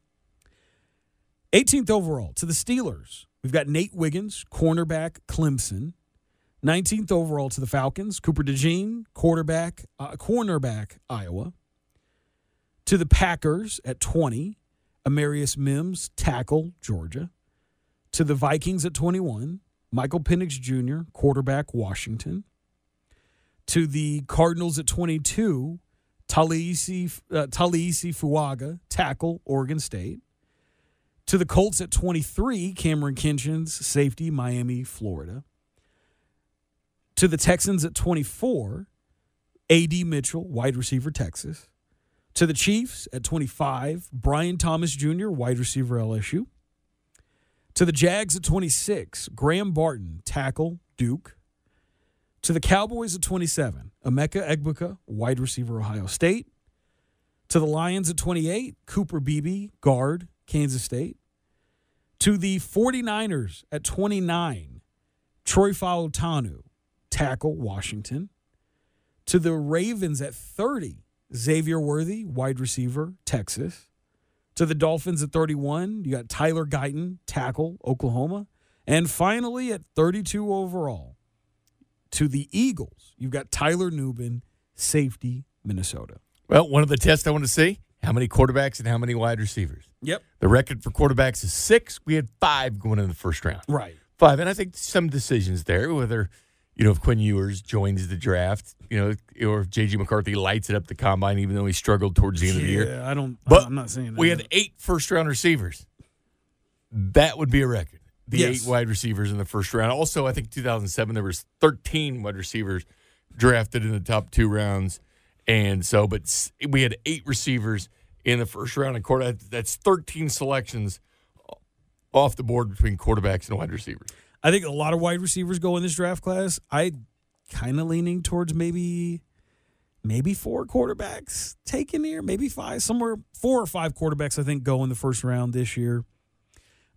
18th overall to the Steelers, we've got Nate Wiggins, cornerback, Clemson. 19th overall to the Falcons, Cooper DeJean, quarterback, uh, cornerback, Iowa. To the Packers at 20, Amarius Mims, tackle, Georgia. To the Vikings at 21, Michael Penix Jr., quarterback, Washington to the Cardinals at 22, Taliese, uh, Fuaga, tackle, Oregon State. To the Colts at 23, Kamren Kinchens, safety, Miami, Florida. To the Texans at 24, A.D. Mitchell, wide receiver, Texas. To the Chiefs at 25, Brian Thomas Jr., wide receiver, LSU. To the Jags at 26, Graham Barton, tackle, Duke. To the Cowboys at 27, Emeka Egbuka, wide receiver, Ohio State. To the Lions at 28, Cooper Beebe, guard, Kansas State. To the 49ers at 29, Troy Fautanu, tackle, Washington. To the Ravens at 30, Xavier Worthy, wide receiver, Texas. To the Dolphins at 31, you got Tyler Guyton, tackle, Oklahoma. And finally, at 32 overall, to the Eagles, you've got Tyler Nubin, safety, Minnesota. Well, one of the tests I want to see how many quarterbacks and how many wide receivers. Yep. The record for quarterbacks is six. We had five going in the first round. Right. Five. And I think some decisions there, whether, you know, if Quinn Ewers joins the draft, you know, or if J.J. McCarthy lights it up the combine, even though he struggled towards the end of the year. Yeah, I don't, But I'm not saying that. We had eight first round receivers. That would be a record. The Yes. eight wide receivers in the first round. Also, I think 2007 there was 13 wide receivers drafted in the top two rounds, and so but we had eight receivers in the first round. And quarter that's 13 selections off the board between quarterbacks and wide receivers. I think a lot of wide receivers go in this draft class. I kind of leaning towards maybe maybe four quarterbacks taken here, maybe five, somewhere four or five quarterbacks I think go in the first round this year.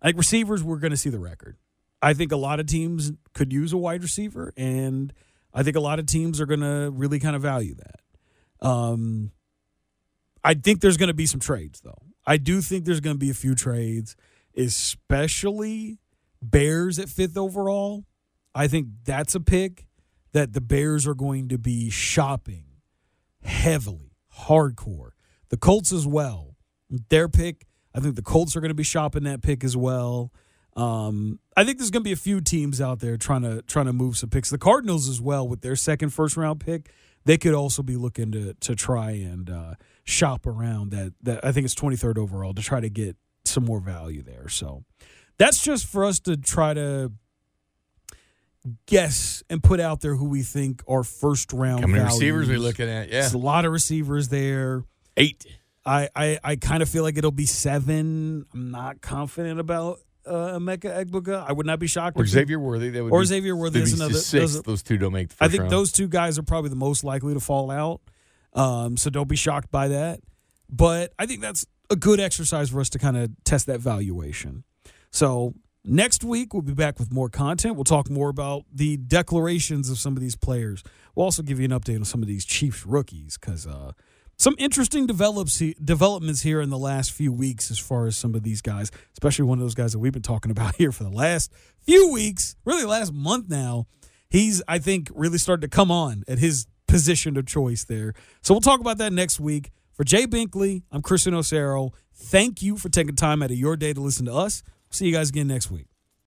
Like receivers we're going to see the record. I think a lot of teams could use a wide receiver and I think a lot of teams are going to really kind of value that. Um I think there's going to be some trades though. I do think there's going to be a few trades, especially Bears at fifth overall. I think that's a pick that the Bears are going to be shopping heavily, hardcore. The Colts as well. Their pick, I think the Colts are going to be shopping that pick as well. Um, I think there's going to be a few teams out there trying to trying to move some picks. The Cardinals as well with their second first round pick, they could also be looking to to try and uh, shop around that that I think it's 23rd overall to try to get some more value there. So that's just for us to try to guess and put out there who we think are first round. How many values. receivers we looking at? Yeah, There's a lot of receivers there. eight. I, I, I kind of feel like it'll be seven. I'm not confident about uh, Emeka Egbuka. I would not be shocked. Or Xavier Worthy. That would Or be, Xavier Worthy is another- Six. those- two don't make I think round. those two guys are probably the most likely to fall out. Um, so don't be shocked by that. But I think that's a good exercise for us to kind of test that valuation. So next week we'll be back with more content. We'll talk more about the declarations of some of these players. We'll also give you an update on some of these Chiefs rookies because uh, some interesting develops developments here in the last few weeks as far as some of these guys, especially one of those guys that we've been talking [laughs] about here for the last few weeks, really last month now. He's, I think, really started to come on at his position of choice there. So we'll talk about that next week. For Jay Binkley, I'm Christian Osero. Thank you for taking time out of your day to listen to us. See you guys again next week.